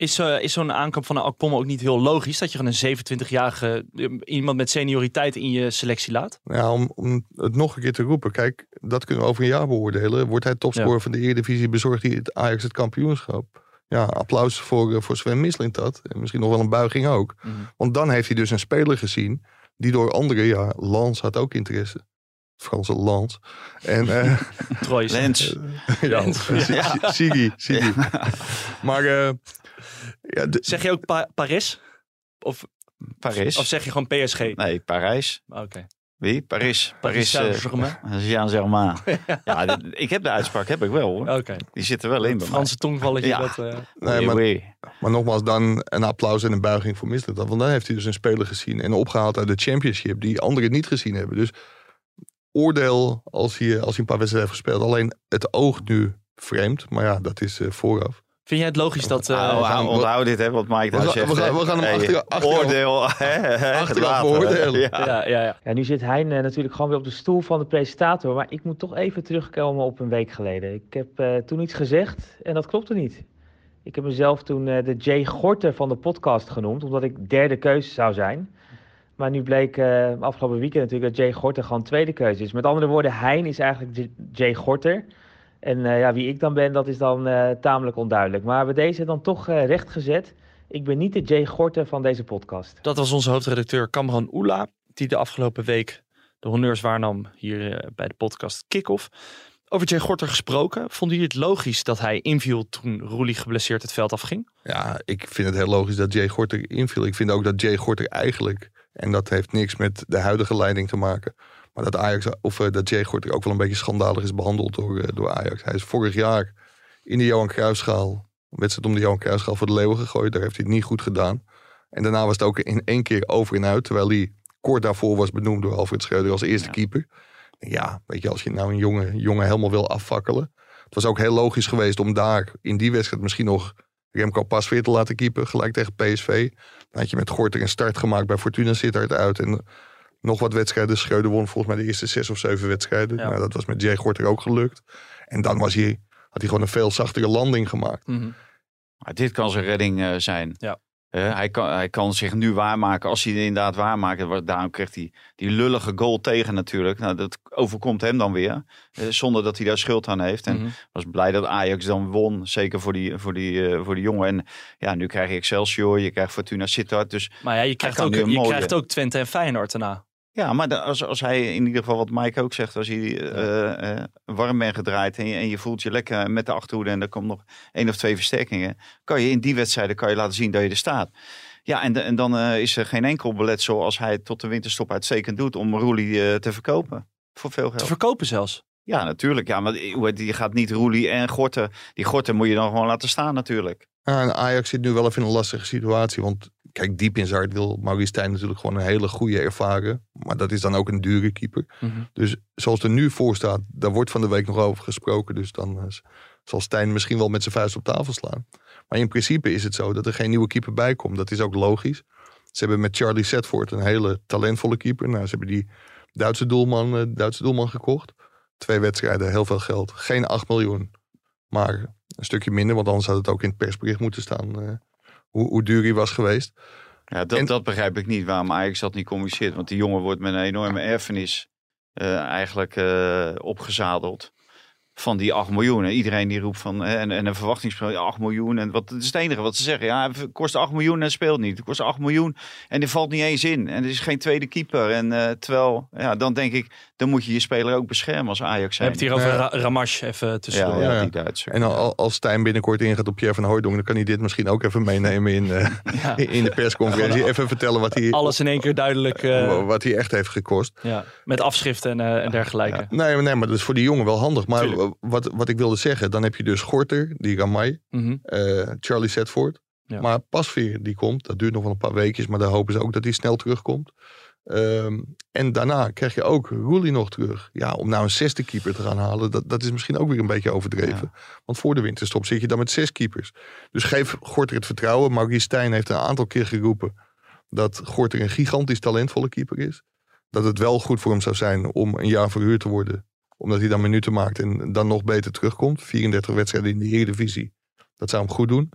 Is, eh, is zo'n aankoop van een Akpom ook niet heel logisch? Dat je gewoon een 27-jarige, eh, iemand met senioriteit in je selectie laat? Ja, om, om het nog een keer te roepen. Kijk, dat kunnen we over een jaar beoordelen. Wordt hij topscorer van de Eredivisie, bezorgt hij het Ajax het kampioenschap. Ja, applaus voor, eh, voor Sven Mislintat. En misschien nog wel een buiging ook. Mhm. Want dan heeft hij dus een speler gezien die door anderen, ja, Lans had ook interesse. Franse Lans. En eh, [LAUGHS] Troyes. Lens. [LAUGHS] ja, Lens, [LAUGHS] ja. Sigi, Sigi. Maar ja, de- Zeg je ook Pa- Paris? Of, Paris. of zeg je gewoon PSG? Nee, Parijs. Oké. Wie? Paris. Paris Paris. eh, Saint-Germain. [LAUGHS] [LAUGHS] Ja, dit- ik heb de uitspraak, heb ik wel hoor. Oké. Die zit er wel in bij mij. Franse tongvalletje. Ja. Dat, eh, nee, maar, oui. maar nogmaals, dan een applaus en een buiging voor Mislintat. Want dan heeft hij dus een speler gezien en opgehaald uit de championship die anderen niet gezien hebben. Dus oordeel als hij, als hij een paar wedstrijden heeft gespeeld. Alleen het oogt nu vreemd, maar ja, dat is eh, vooraf. Vind jij het logisch dat... eh, Nou, gaan- onthoud dit, hè, wat Mike we gaan- zegt. we gaan- we hem Hey, achteraf- achteraf- Oordeel. [LAUGHS] achteraf beoordelen. Ja. ja, ja, ja. Ja, nu zit Hein eh, natuurlijk gewoon weer op de stoel van de presentator. Maar ik moet toch even terugkomen op een week geleden. Ik heb eh, toen iets gezegd en dat klopte niet. Ik heb mezelf toen eh, de Jay Gorter van de podcast genoemd, omdat ik derde keuze zou zijn. Maar nu bleek eh, afgelopen weekend natuurlijk dat Jay Gorter gewoon tweede keuze is. Met andere woorden, Hein is eigenlijk J- Jay Gorter. En eh, ja, wie ik dan ben, dat is dan eh, tamelijk onduidelijk. Maar bij deze dan toch eh, rechtgezet. Ik ben niet de Jay Gorter van deze podcast. Dat was onze hoofdredacteur Kamran Oela, die de afgelopen week de honneurs waarnam hier eh, bij de podcast Kick-Off. Over Jay Gorter gesproken, vonden jullie het logisch dat hij inviel toen Roelie geblesseerd het veld afging? Ja, ik vind het heel logisch dat Jay Gorter inviel. Ik vind ook dat Jay Gorter eigenlijk, en dat heeft niks met de huidige leiding te maken, maar dat Ajax, of eh, dat Jay Gorter ook wel een beetje schandalig is behandeld door, eh, door Ajax. Hij is vorig jaar in de Johan Cruijffschaal, een wedstrijd om de Johan Cruijffschaal voor de leeuwen gegooid. Daar heeft hij het niet goed gedaan. En daarna was het ook in één keer over en uit, terwijl hij kort daarvoor was benoemd door Alfred Schreuder als eerste Ja. keeper. ja, weet je, als je nou een jonge jongen helemaal wil afvakkelen. Het was ook heel logisch geweest om daar in die wedstrijd misschien nog Remco Pas weer te laten keepen. Gelijk tegen PSV. Dan had je met Gorter een start gemaakt bij Fortuna Sittard uit. En nog wat wedstrijden. Schreuder won volgens mij de eerste zes of zeven wedstrijden. Ja. Nou, dat was met Jay Gorter ook gelukt. En dan was hij, had hij gewoon een veel zachtere landing gemaakt. Mhm. Maar dit kan zijn redding eh, zijn. Ja. Eh, hij, kan, hij kan zich nu waarmaken. Als hij het inderdaad waarmaakt. wa- Daarom krijgt hij die lullige goal tegen natuurlijk. Nou, dat overkomt hem dan weer. eh, zonder dat hij daar schuld aan heeft. En Mhm. was blij dat Ajax dan won. Zeker voor die, voor die, eh, voor die jongen. En ja, nu krijg je Excelsior. Je krijgt Fortuna Sittard. Dus Maar ja, je krijgt, ook, je mooie- krijgt ook Twente en Feyenoord daarna. Ja, maar als, als hij in ieder geval, wat Mike ook zegt. Als hij eh, eh, warm bent gedraaid. En je, en je voelt je lekker met de achterhoede. En er komt nog één of twee versterkingen. Kan je in die wedstrijden kan je laten zien dat je er staat. Ja, en, de- en dan eh, is er geen enkel beletsel als hij tot de winterstop uitstekend doet om Roelie te verkopen. Voor veel Te geld. verkopen zelfs. Ja, natuurlijk. Ja, maar je gaat niet Roelie en Gorten. Die Gorten moet je dan gewoon laten staan natuurlijk. En Ajax zit nu wel even in een lastige situatie. Want kijk, diep in zijn wil Maurice Stijn natuurlijk gewoon een hele goede ervaren. Maar dat is dan ook een dure keeper. Mhm. Dus zoals er nu voor staat, daar wordt van de week nog over gesproken. Dus dan eh, zal Stijn misschien wel met zijn vuist op tafel slaan. Maar in principe is het zo dat er geen nieuwe keeper bij komt. Dat is ook logisch. Ze hebben met Charlie Setford een hele talentvolle keeper. Nou, ze hebben die Duitse doelman, eh, Duitse doelman gekocht. Twee wedstrijden, heel veel geld. Geen 8 miljoen, maar een stukje minder. Want anders had het ook in het persbericht moeten staan eh, hoe, hoe duur hij was geweest. Ja, dat, En- dat begrijp ik niet waarom Ajax dat niet communiceert. Want die jongen wordt met een enorme erfenis eh, eigenlijk eh, opgezadeld. Van die 8 miljoen. En iedereen die roept van. hè, en, en een verwachtingsprijs 8 miljoen. En wat, het is het enige wat ze zeggen. Ja, het kost 8 miljoen en speelt niet. Het kost 8 miljoen en er valt niet eens in. En er is geen tweede keeper. En eh, terwijl, ja, dan denk ik. Dan moet je je speler ook beschermen als Ajax zijn. hebben het hier over Ja. Ra- Ramash even ja, tussendoor. ja, Ja. die Duitser. En al- als Stijn binnenkort ingaat op Pierre van Hooydonk... dan kan hij dit misschien ook even meenemen in, eh, [LAUGHS] Ja. [LAUGHS] in de persconferentie. Even vertellen wat hij, Alles in één keer duidelijk eh, wat hij echt heeft gekost. ja, met afschriften en, eh, en dergelijke. Ja, nee, maar- nee, maar dat is voor die jongen wel handig. Maar Tuurlijk. Wat, wat ik wilde zeggen, dan heb je dus Gorter, die Ramai, Mhm. eh, Charlie Setford. Ja. Maar Pasveer, die komt. Dat duurt nog wel een paar weekjes, maar daar hopen ze ook dat hij snel terugkomt. Ehm, en daarna krijg je ook Roelie nog terug. Ja, om nou een zesde keeper te gaan halen, dat, dat is misschien ook weer een beetje overdreven. Want voor de winterstop zit je dan met zes keepers. Dus geef Gorter het vertrouwen. Maurice Stijn heeft een aantal keer geroepen dat Gorter een gigantisch talentvolle keeper is. Dat het wel goed voor hem zou zijn om een jaar verhuurd te worden. Omdat hij dan minuten maakt en dan nog beter terugkomt. 34 wedstrijden in de Eredivisie. Dat zou hem goed doen.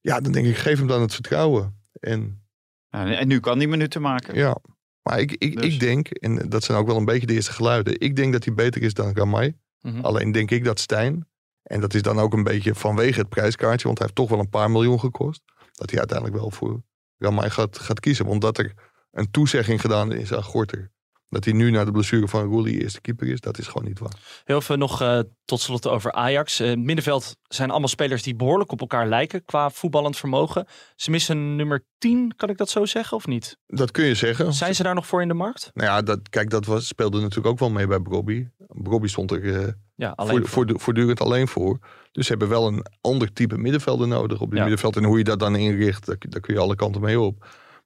Ja, dan denk ik, geef hem dan het vertrouwen. En en nu kan hij minuten maken. ja, maar ik, ik, Dus. ik denk, en dat zijn ook wel een beetje de eerste geluiden. Ik denk dat hij beter is dan Ramai. Mhm. Alleen denk ik dat Stijn, en dat is dan ook een beetje vanwege het prijskaartje, want hij heeft toch wel een paar miljoen gekost. Dat hij uiteindelijk wel voor Ramai gaat, gaat kiezen. Omdat er een toezegging gedaan is aan Gorter. Dat hij nu na de blessure van Roelie eerste keeper is, dat is gewoon niet waar. Heel even nog eh, tot slot over Ajax. Eh, middenveld zijn allemaal spelers die behoorlijk op elkaar lijken qua voetballend vermogen. Ze missen nummer 10, kan ik dat zo zeggen of niet? Dat kun je zeggen. Zijn ze daar nog voor in de markt? Nou ja, dat, kijk, dat was, speelde natuurlijk ook wel mee bij Brobby. Brobby stond er eh, Ja, alleen voor, voor, voortdurend alleen voor. Dus ze hebben wel een ander type middenvelder nodig op het Ja. middenveld. En hoe je dat dan inricht, daar, daar kun je alle kanten mee op.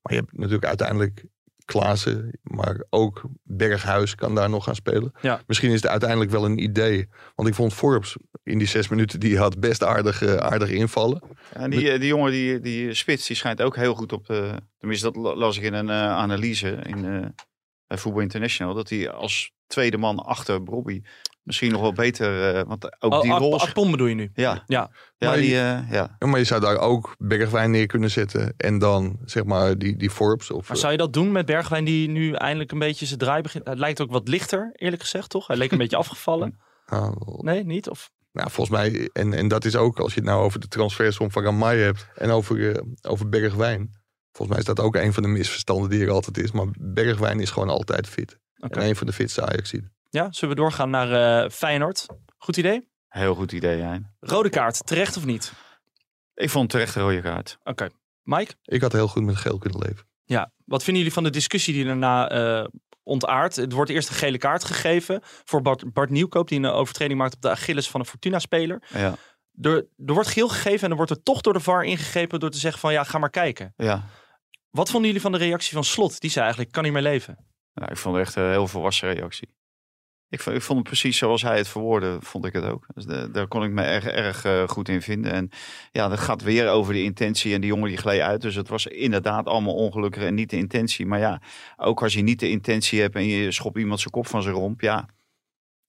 Maar je hebt natuurlijk uiteindelijk Klaassen, maar ook Berghuis kan daar nog gaan spelen. Ja. Misschien is het uiteindelijk wel een idee. Want ik vond Forbes in die zes minuten die had best aardig, eh, aardig invallen. En die, eh, die jongen, die, die spits, die schijnt ook heel goed op de... Tenminste, dat la- las ik in een eh, analyse in eh bij Voetbal International. Dat hij als tweede man achter Bobby misschien nog wel beter... eh, want ook Oh, die rol... Akpom bedoel je nu? Ja, Ja. ja, Maar die, je- eh, ja. Ja, Maar je zou daar ook Bergwijn neer kunnen zetten. En dan zeg maar die, die Forbes. Of, Maar zou je dat doen met Bergwijn die nu eindelijk een beetje zijn draai begint? Het lijkt ook wat lichter, eerlijk gezegd, toch? Hij leek een [LAUGHS] beetje afgevallen. nou, Nee, niet? Of Nou, volgens mij, en, en dat is ook als je het nou over de transfersom van Ramai hebt en over, eh, over Bergwijn. Volgens mij is dat ook een van de misverstanden die er altijd is. Maar Bergwijn is gewoon altijd fit. Oké. En een van de fitste ajax ja, zullen we doorgaan naar eh, Feyenoord? Goed idee. Heel goed idee, Hein. Rode kaart, terecht of niet? Ik vond het terecht een rode kaart. Oké. Mike? Ik had heel goed met geel kunnen leven. Ja. Wat vinden jullie van de discussie die daarna eh ontaart? Het wordt eerst een gele kaart gegeven voor Bart, Bart Nieuwkoop, die een overtreding maakt op de Achilles van een Fortuna-speler. Ja, Er, er wordt geel gegeven en er wordt er toch door de VAR ingegrepen door te zeggen van ja, ga maar kijken. ja. Wat vonden jullie van de reactie van Slot? Die zei eigenlijk, ik kan niet meer leven. Ja, ik vond het echt een heel volwassen reactie. Ik vond, ik vond het precies zoals hij het verwoordde, vond ik het ook. Dus de- daar kon ik me erg, erg eh, goed in vinden. En ja, dat gaat weer over de intentie. En die jongen die gleed uit. Dus het was inderdaad allemaal ongelukkig en niet de intentie. Maar ja, ook als je niet de intentie hebt en je schopt iemand zijn kop van zijn romp. Ja,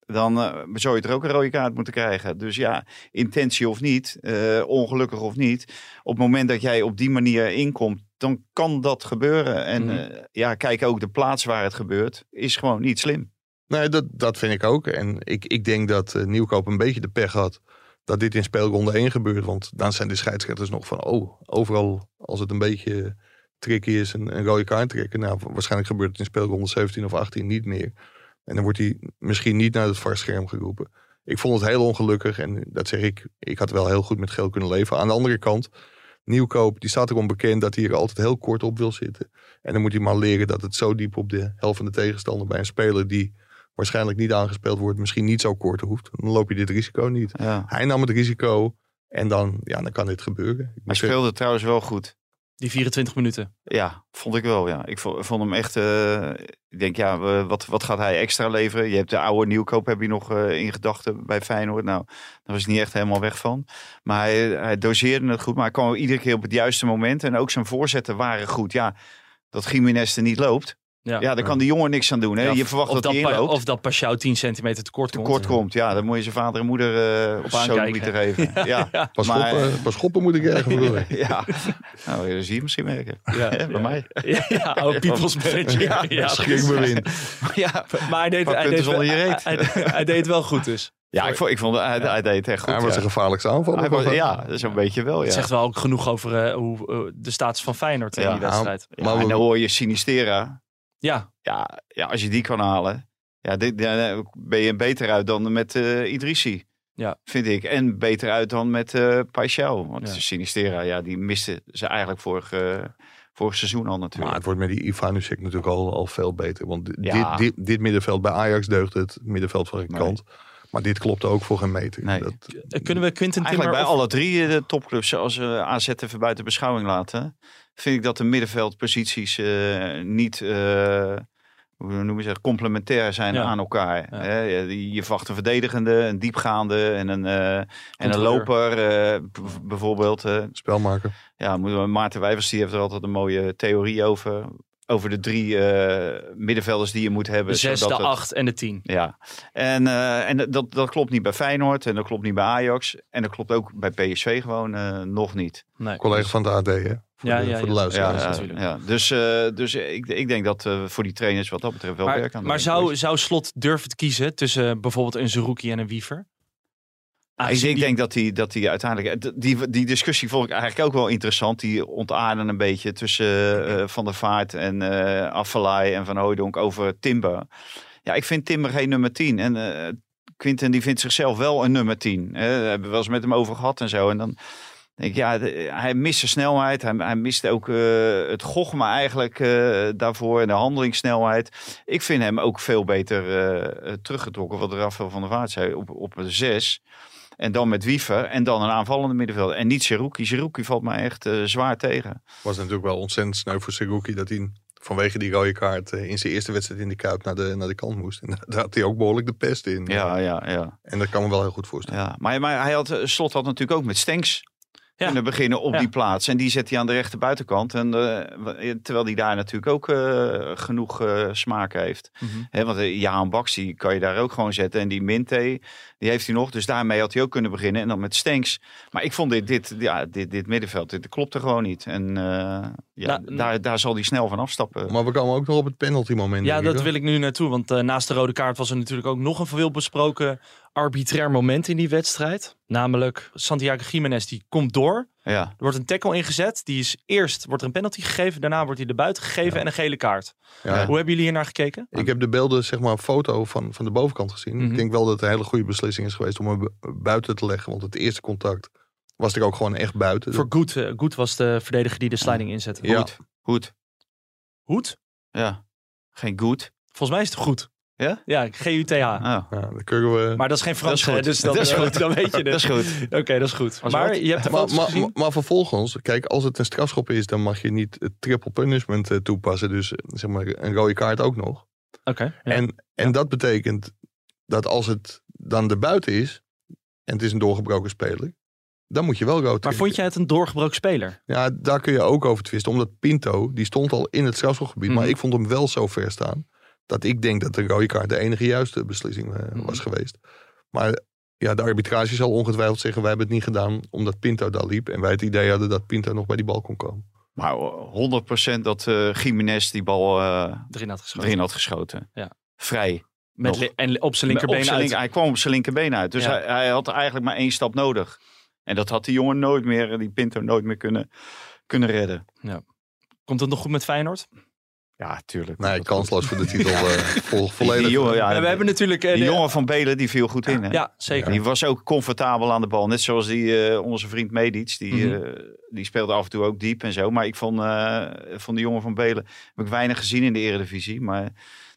dan eh, zou je er ook een rode kaart moeten krijgen. Dus ja, intentie of niet, eh, ongelukkig of niet. Op het moment dat jij op die manier inkomt, dan kan dat gebeuren. En Mhm. ja, kijk ook de plaats waar het gebeurt, is gewoon niet slim. Nee, dat, dat vind ik ook. En ik, ik denk dat eh, Nieuwkoop een beetje de pech had dat dit in speelronde 1 gebeurt. Want dan zijn de scheidsrechters nog van, oh, overal als het een beetje tricky is, een, een rode kaart trekken. Nou, waarschijnlijk gebeurt het in speelronde 17 of 18 niet meer. En dan wordt hij misschien niet naar het varscherm geroepen. Ik vond het heel ongelukkig en dat zeg ik, ik had wel heel goed met geel kunnen leven. Aan de andere kant, Nieuwkoop, die staat erom bekend dat hij er altijd heel kort op wil zitten. En dan moet hij maar leren dat het zo diep op de helft van de tegenstander bij een speler die waarschijnlijk niet aangespeeld wordt, misschien niet zo kort hoeft. Dan loop je dit risico niet. Ja. Hij nam het risico en dan, ja, dan kan dit gebeuren. Ik Hij zeggen, speelde trouwens wel goed. Die 24 minuten. Ja, vond ik wel. Ja. Ik vond, vond hem echt. eh, ik denk, ja, wat, wat gaat hij extra leveren? Je hebt de oude nieuwkoop, heb je nog eh, in gedachten bij Feyenoord. Nou, daar was hij niet echt helemaal weg van. Maar hij, hij doseerde het goed. Maar hij kwam iedere keer op het juiste moment. En ook zijn voorzetten waren goed. Ja, dat Jiménez er niet loopt. Ja. Ja, daar kan die jongen niks aan doen. Hè? Ja, je verwacht of dat hij inloopt. Of dat Pashao 10 centimeter tekort komt. tekort komt. Ja, dan moet je zijn vader en moeder eh op aankijken. te geven. [LAUGHS] Ja, Ja. pas, maar- schoppen, pas schoppen moet ik broer. [LAUGHS] ja. Nou, dat zie je misschien merken. Ja, [LAUGHS] bij mij. Ja, ja, oh, people's manager. Ja, Ja, Schrikbewind. Ja, Maar hij deed, hij, deed, hij, hij- hij wel goed dus. ja ik vond, ik vond hij, hij deed het echt goed. Hij was ja. een gevaarlijkste aanval. Hij was- ja, zo'n beetje wel. Ja. Het zegt wel ook genoeg over eh, hoe, de status van Feyenoord in Ja. die wedstrijd. Ja, Maar we- en dan hoor je Sinistera. Ja, Ja, ja, als je die kan halen, ja, dit, ja, ben je beter uit dan met eh Idrissi. Ja. Vind ik. En beter uit dan met eh Paixão. Want Ja. Sinistera, ja, die miste ze eigenlijk vorig, vorig seizoen al natuurlijk. Maar het wordt met die Ivanusek natuurlijk al, al veel beter. Want Ja. dit, dit, dit middenveld bij Ajax deugde het middenveld van de Nee. kant. Maar dit klopte ook voor geen meter. Nee. Dat, kunnen we Quinten Timmer... Eigenlijk bij of- alle drie de topclubs, als we AZ even buiten beschouwing laten, vind ik dat de middenveldposities eh, niet, eh, hoe noemen ze dat, complementair zijn Ja. aan elkaar. Ja. Hè, je, je verwacht een verdedigende, een diepgaande en een, eh, en een loper eh, bijvoorbeeld. eh. spelmaker. ja, moeten we- Maarten Wijvers die heeft er altijd een mooie theorie over. Over de drie eh, middenvelders die je moet hebben. de 6, de het- 8 en de 10. ja, en, eh, en dat, dat klopt niet bij Feyenoord en dat klopt niet bij Ajax. En dat klopt ook bij PSV gewoon eh, nog niet. Nee. Collega van de AD, hè? Voor, Ja, de, ja, voor de ja. Ja, luisteraars. ja, natuurlijk. ja. Dus, eh, dus ik, ik denk dat eh, voor die trainers wat dat betreft wel werk aan de maar zou, zou Slot durven te kiezen tussen bijvoorbeeld een Zerouki en een Wiever? Ik Aangezien denk, dat die, dat die uiteindelijk... d- Die, die discussie vond ik eigenlijk ook wel interessant. Die ontaarden een beetje tussen eh, Van der Vaart en eh Affelay en Van Hooydonk over Timber. Ja, ik vind Timber geen nummer 10. En eh Quinten die vindt zichzelf wel een nummer 10. Hè. Daar hebben we wel eens met hem over gehad en zo. En dan denk ik, ja, de- hij mist de snelheid. Hij, hij mist ook eh, het gochma eigenlijk eh, daarvoor en de handelingssnelheid. Ik vind hem ook veel beter eh, eh, teruggetrokken, wat Rafael van der Vaart zei, op, op een 6. En dan met Wiever en dan een aanvallende middenvelder. En niet Seruki. Seruki valt mij echt eh, zwaar tegen. Was natuurlijk wel ontzettend sneu voor Seruki dat hij vanwege die rode kaart eh, in zijn eerste wedstrijd in de Kuip naar de, naar de kant moest. En daar had hij ook behoorlijk de pest in. Ja, ja, ja. En dat kan me wel heel goed voorstellen. ja. Maar, maar hij had, eh, Slot had natuurlijk ook met Stenks Ja. kunnen beginnen op Ja. die plaats. En die zet hij aan de rechter buitenkant. En, eh, terwijl hij daar natuurlijk ook eh, genoeg eh, smaak heeft. Hè, want uh, Jaan Baks, die kan je daar ook gewoon zetten. En die Minte, die heeft hij nog. Dus daarmee had hij ook kunnen beginnen. En dan met Stenks. Maar ik vond dit, dit, ja, dit, dit middenveld, dit klopte gewoon niet. En eh, ja, Nou, daar, daar zal hij snel van afstappen. Maar we komen ook nog op het penalty moment. Ja, dat wil ik nu naartoe. Want eh, naast de rode kaart was er natuurlijk ook nog een veel besproken arbitrair moment in die wedstrijd. Namelijk Santiago Jiménez die komt door. ja. Er wordt een tackle ingezet. Die is eerst wordt er een penalty gegeven. Daarna wordt hij er buiten gegeven en een gele kaart. Ja. Hoe hebben jullie hier naar gekeken? Ik heb de beelden, zeg maar, een foto van, van de bovenkant gezien. Mhm. Ik denk wel dat het een hele goede beslissing is geweest om hem bu- buiten te leggen. Want het eerste contact was er ook gewoon echt buiten. Voor Goed, eh, Goed was de verdediger die de sliding inzette. Ja. Goed, goed. Goed? Ja. Geen goed. Volgens mij is het goed. Ja? Ja, G-U-T-H. Ah, Ja, dan kunnen we... Maar dat is geen Frans, Dat is dus dan, Dat is goed. [LAUGHS] dan weet je het. dat is goed. Oké, dat is goed. Maar je hebt de Maar, maar, gezien. maar, maar vervolgens, kijk, als het een strafschop is, dan mag je niet het triple punishment eh, toepassen. Dus eh, zeg maar een rode kaart ook nog. Oké. ja. En, en dat betekent dat als het dan de buiten is en het is een doorgebroken speler, dan moet je wel rood Maar vond jij het een doorgebroken speler? Ja, daar kun je ook over twisten. Omdat Pinto, die stond al in het strafschopgebied. Mhm. Maar ik vond hem wel zo ver staan. Dat ik denk dat de rode kaart de enige juiste beslissing eh, Mhm. was geweest. Maar ja, de arbitrage zal ongetwijfeld zeggen... wij hebben het niet gedaan omdat Pinto daar liep. En wij het idee hadden dat Pinto nog bij die bal kon komen. Maar 100% dat eh Jiménez die bal eh, Erin had geschoten. erin had geschoten. Ja. Vrij. Met en op zijn Op linkerbeen uit. hij kwam op zijn linkerbeen uit. Dus Ja. hij, hij had eigenlijk maar één stap nodig. En dat had die jongen nooit meer, die Pinto nooit meer kunnen, kunnen redden. Komt het nog goed met Feyenoord? Ja, tuurlijk. Nee, kansloos voor de [LAUGHS] titel. eh, vol, Die, volledig. die jongen, ja, Ja, we hebben natuurlijk... eh, die de- jongen van Belen, die viel goed in. Hè? Ja, zeker. Die was ook comfortabel aan de bal. Net zoals die, eh, onze vriend Medic. Die, Mhm. eh, die speelde af en toe ook diep en zo. Maar ik vond, eh, van die jongen van Belen heb ik weinig gezien in de eredivisie. Maar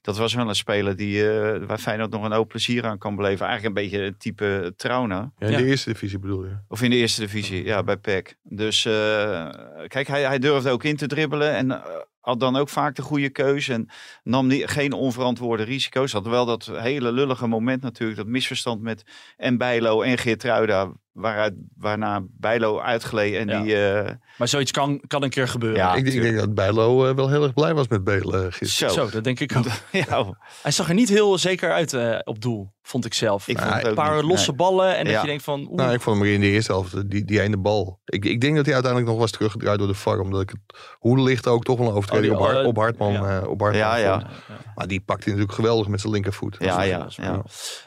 dat was wel een speler die, eh waar Feyenoord nog een hoop plezier aan kan beleven. Eigenlijk een beetje het type Trauna. Ja, in Ja. de eerste divisie bedoel je. Of in de eerste divisie, ja, bij PEC. Dus eh, kijk, hij, hij durfde ook in te dribbelen. En eh, had dan ook vaak de goede keuze. En nam niet, geen onverantwoorde risico's. Had wel dat hele lullige moment natuurlijk. Dat misverstand met en Bijlo en Geertruida. Waaruit, waarna Bijlo uitgleed. En Ja. die... eh, Maar zoiets kan, kan een keer gebeuren. Ja. ik, denk, ik denk dat Bijlo eh, wel heel erg blij was met Belen gisteren. zo. Zo, dat denk ik ook. [LAUGHS] ja, Hij zag er niet heel zeker uit eh, op doel, vond ik zelf. ik vond een paar niet. losse Nee. ballen en dat Ja. je denkt van... oeh, Nou, ik vond hem in de eerste helft, eh, die, die ene bal. Ik, ik denk dat hij uiteindelijk nog was teruggedraaid door de VAR. Omdat ik het, hoe licht ook toch wel een overtreding Oh, die- op, Hart- op Hartman, ja. eh, op Hartman Ja, ja. Maar die pakt hij natuurlijk geweldig met zijn linkervoet. Ja, ja, ja.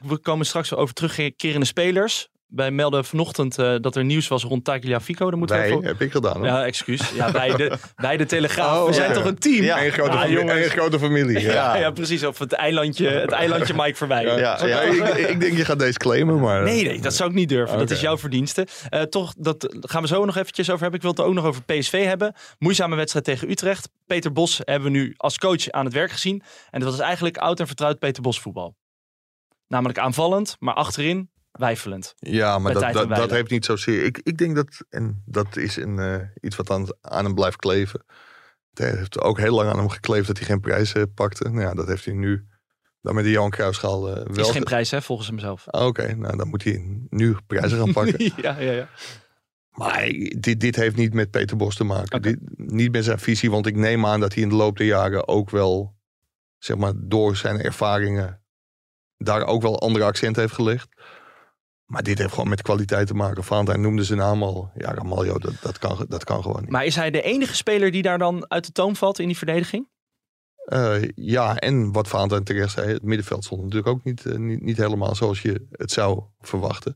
We komen straks wel over terugkerende spelers. Wij melden vanochtend eh, dat er nieuws was rond Tagliafico. Dan moeten we Wij, even... heb ik gedaan. hoor. Ja, excuus. Ja, bij de, [LAUGHS] bij de Telegraaf. Oh, we zijn ja. toch een team? Ja. Eén grote, Ah, familie, één grote familie. Ja. Ja, precies. Of het eilandje, het eilandje Mike voorbij. Ja. Ik, ik denk je gaat deze claimen, maar... Nee, nee, dat zou ik niet durven. Dat is jouw verdienste. Eh, toch, dat gaan we zo nog eventjes over hebben. Ik wil het ook nog over PSV hebben. Moeizame wedstrijd tegen Utrecht. Peter Bos hebben we nu als coach aan het werk gezien. En dat was eigenlijk oud en vertrouwd Peter Bos voetbal. Namelijk aanvallend, maar achterin wijfelend. Ja, maar dat, dat, dat heeft niet zozeer... Ik, ik denk dat, en dat is een, eh, iets wat aan, aan hem blijft kleven. Het heeft ook heel lang aan hem gekleefd dat hij geen prijs eh, pakte. Nou ja, dat heeft hij nu dan met de Johan Cruijffschaal Is wel... geen ge- prijs, hè, volgens hemzelf. Ah, Oké, nou dan moet hij nu prijzen gaan pakken. [LAUGHS] ja, ja, ja. Maar dit, dit heeft niet met Peter Bos te maken. Dit, niet met zijn visie, want ik neem aan dat hij in de loop der jaren ook wel, zeg maar, door zijn ervaringen daar ook wel andere accenten heeft gelegd. Maar dit heeft gewoon met kwaliteit te maken. Valentijn noemde zijn naam al. Ja, Ramaljo, dat, dat, kan, dat kan gewoon niet. Maar is hij de enige speler die daar dan uit de toom valt in die verdediging? Eh, ja, en wat Valentijn terecht zei, het middenveld stond natuurlijk ook niet, eh, niet, niet helemaal zoals je het zou verwachten.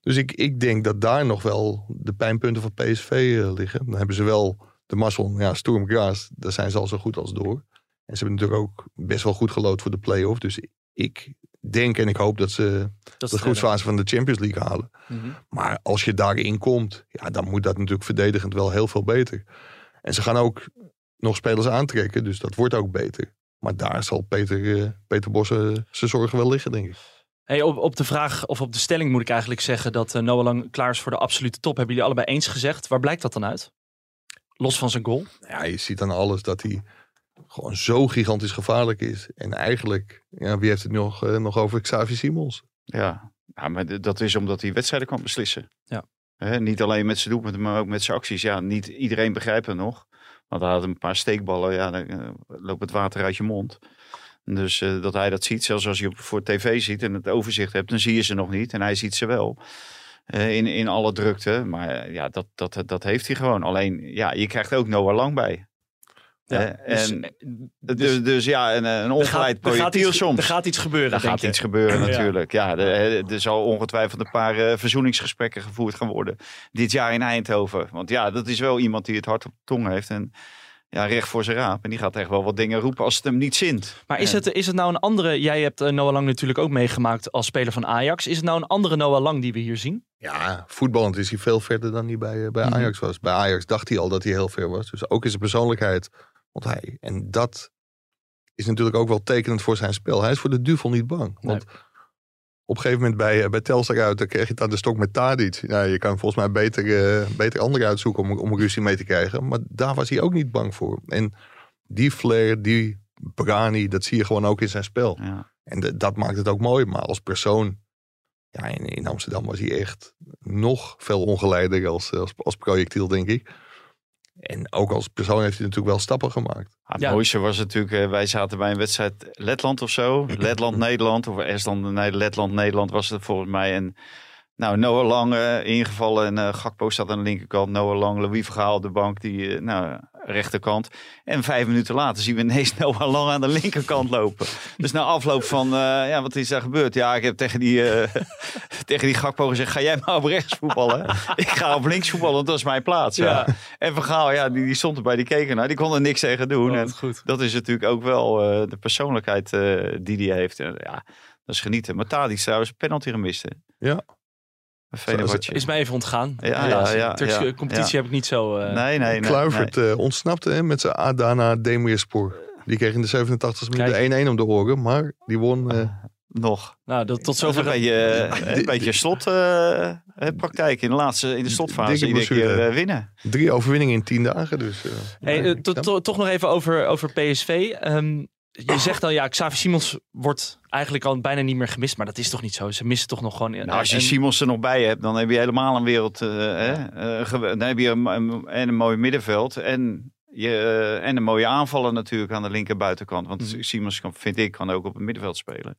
Dus ik, ik denk dat daar nog wel de pijnpunten van PSV eh, liggen. Dan hebben ze wel de mazzel, ja, Sturm Graz, daar zijn ze al zo goed als door. En ze hebben natuurlijk ook best wel goed gelood voor de play-off. Dus ik denk en ik hoop dat ze Dat de is groepsfase van de Champions League halen. Mhm. Maar als je daarin komt, ja, dan moet dat natuurlijk verdedigend wel heel veel beter. En ze gaan ook nog spelers aantrekken, dus dat wordt ook beter. Maar daar zal Peter, eh, Peter Bos eh, zijn zorgen wel liggen, denk ik. Hey, op, op de vraag, of op de stelling moet ik eigenlijk zeggen dat eh, Noah Lang klaar is voor de absolute top. Hebben jullie allebei eens gezegd? Waar blijkt dat dan uit? Los van zijn goal? Ja, je ziet aan alles dat hij gewoon zo gigantisch gevaarlijk is. En eigenlijk, ja, wie heeft het nog, eh, nog over Xavier Simons? Ja, ja maar dat is omdat hij wedstrijden kan beslissen. Ja. Hè, niet alleen met zijn doelpunten, maar ook met zijn acties. Ja, niet iedereen begrijpt het nog. Want hij had een paar steekballen, ja, dan eh, loopt het water uit je mond. Dus eh, dat hij dat ziet, zelfs als je op, voor tv ziet en het overzicht hebt, dan zie je ze nog niet. En hij ziet ze wel. eh, in, in alle drukte. Maar ja, dat, dat, dat heeft hij gewoon. Alleen, ja, je krijgt ook Noah Lang bij. Ja, dus, en, eh, dus, dus, ja, een, een er ongeleid er projectiel iets, soms. Er gaat iets gebeuren, Er denk gaat je. iets gebeuren natuurlijk. Ja, er, er zal ongetwijfeld een paar eh, verzoeningsgesprekken gevoerd gaan worden. Dit jaar in Eindhoven. Want ja, dat is wel iemand die het hart op de tong heeft. En ja, recht voor zijn raap. En die gaat echt wel wat dingen roepen als het hem niet zint. Maar is En- het, is het nou een andere... Jij hebt eh, Noah Lang natuurlijk ook meegemaakt als speler van Ajax. Is het nou een andere Noah Lang die we hier zien? Ja, voetballend is hij veel verder dan hij bij, eh, bij Mhm. Ajax was. Bij Ajax dacht hij al dat hij heel ver was. Dus ook in zijn persoonlijkheid. Want hij, en dat is natuurlijk ook wel tekenend voor zijn spel. Hij is voor de duvel niet bang. Want op een gegeven moment bij, eh, bij Telstar uit, dan kreeg je het aan de stok met Tadic. Ja, je kan volgens mij beter, eh beter anderen uitzoeken om, om ruzie mee te krijgen. Maar daar was hij ook niet bang voor. En die flair, die Brani, dat zie je gewoon ook in zijn spel. Ja. En de- dat maakt het ook mooi. Maar als persoon, ja, in, in Amsterdam was hij echt nog veel ongeleider als, als, als projectiel, denk ik. En ook als persoon heeft hij natuurlijk wel stappen gemaakt. Ja, het Ja. mooiste was natuurlijk, eh, wij zaten bij een wedstrijd Letland of zo. [LAUGHS] Letland, Nederland. Of Estland, nee, Letland, Nederland was het volgens mij. En nou, Noah Lang eh, ingevallen en eh, Gakpo staat aan de linkerkant. Noah Lang, Louis Vergaal op de bank, die eh, nou, rechterkant. En vijf minuten later zien we ineens [LAUGHS] Noah Lang aan de linkerkant lopen. Dus na afloop van, ja, wat is daar gebeurd? Ja, ik heb tegen die, eh, [LAUGHS] tegen die Gakpo gezegd, ga jij maar op rechts voetballen. [LAUGHS] ik ga op links voetballen, want dat is mijn plaats. Ja. Ja. En Vergaal, ja, die, die stond erbij, die keek ernaar. Die kon er niks tegen doen. Oh, en goed. dat is natuurlijk ook wel de persoonlijkheid die hij heeft. En, ja, dat is genieten. Maar Tadic trouwens een penalty gemist. hè? Ja. Fenerbahce. Is mij even ontgaan. Ja, ja, ja, Turkse ja, competitie ja. heb ik niet zo... eh, nee, nee, nee. Kluivert nee. eh, ontsnapte hè, met zijn Adana Demirspor. Die kreeg in de 87 minuut Kijk. de 1-1 om de oren. Maar die won... eh, Nog. Nou, dat, tot Dat zover... een beetje, eh, een beetje slotpraktijk. in de laatste, in de slotfase. Iedere keer eh, winnen. drie overwinningen in tien dagen. Dus, eh, Hey, to- to- toch nog even over, over PSV. Ehm, je zegt al, ja, Xavi Simons wordt eigenlijk al bijna niet meer gemist. Maar dat is toch niet zo? Ze missen toch nog gewoon... Nou, als je en- Simons er nog bij hebt, dan heb je helemaal een wereld. eh, hè? Eh, gewe- dan heb je een, een- en een mooi middenveld. En, je, eh, en een mooie aanvallen natuurlijk aan de linker buitenkant. Want Mhm. Simons, kan, vind ik, kan ook op het middenveld spelen.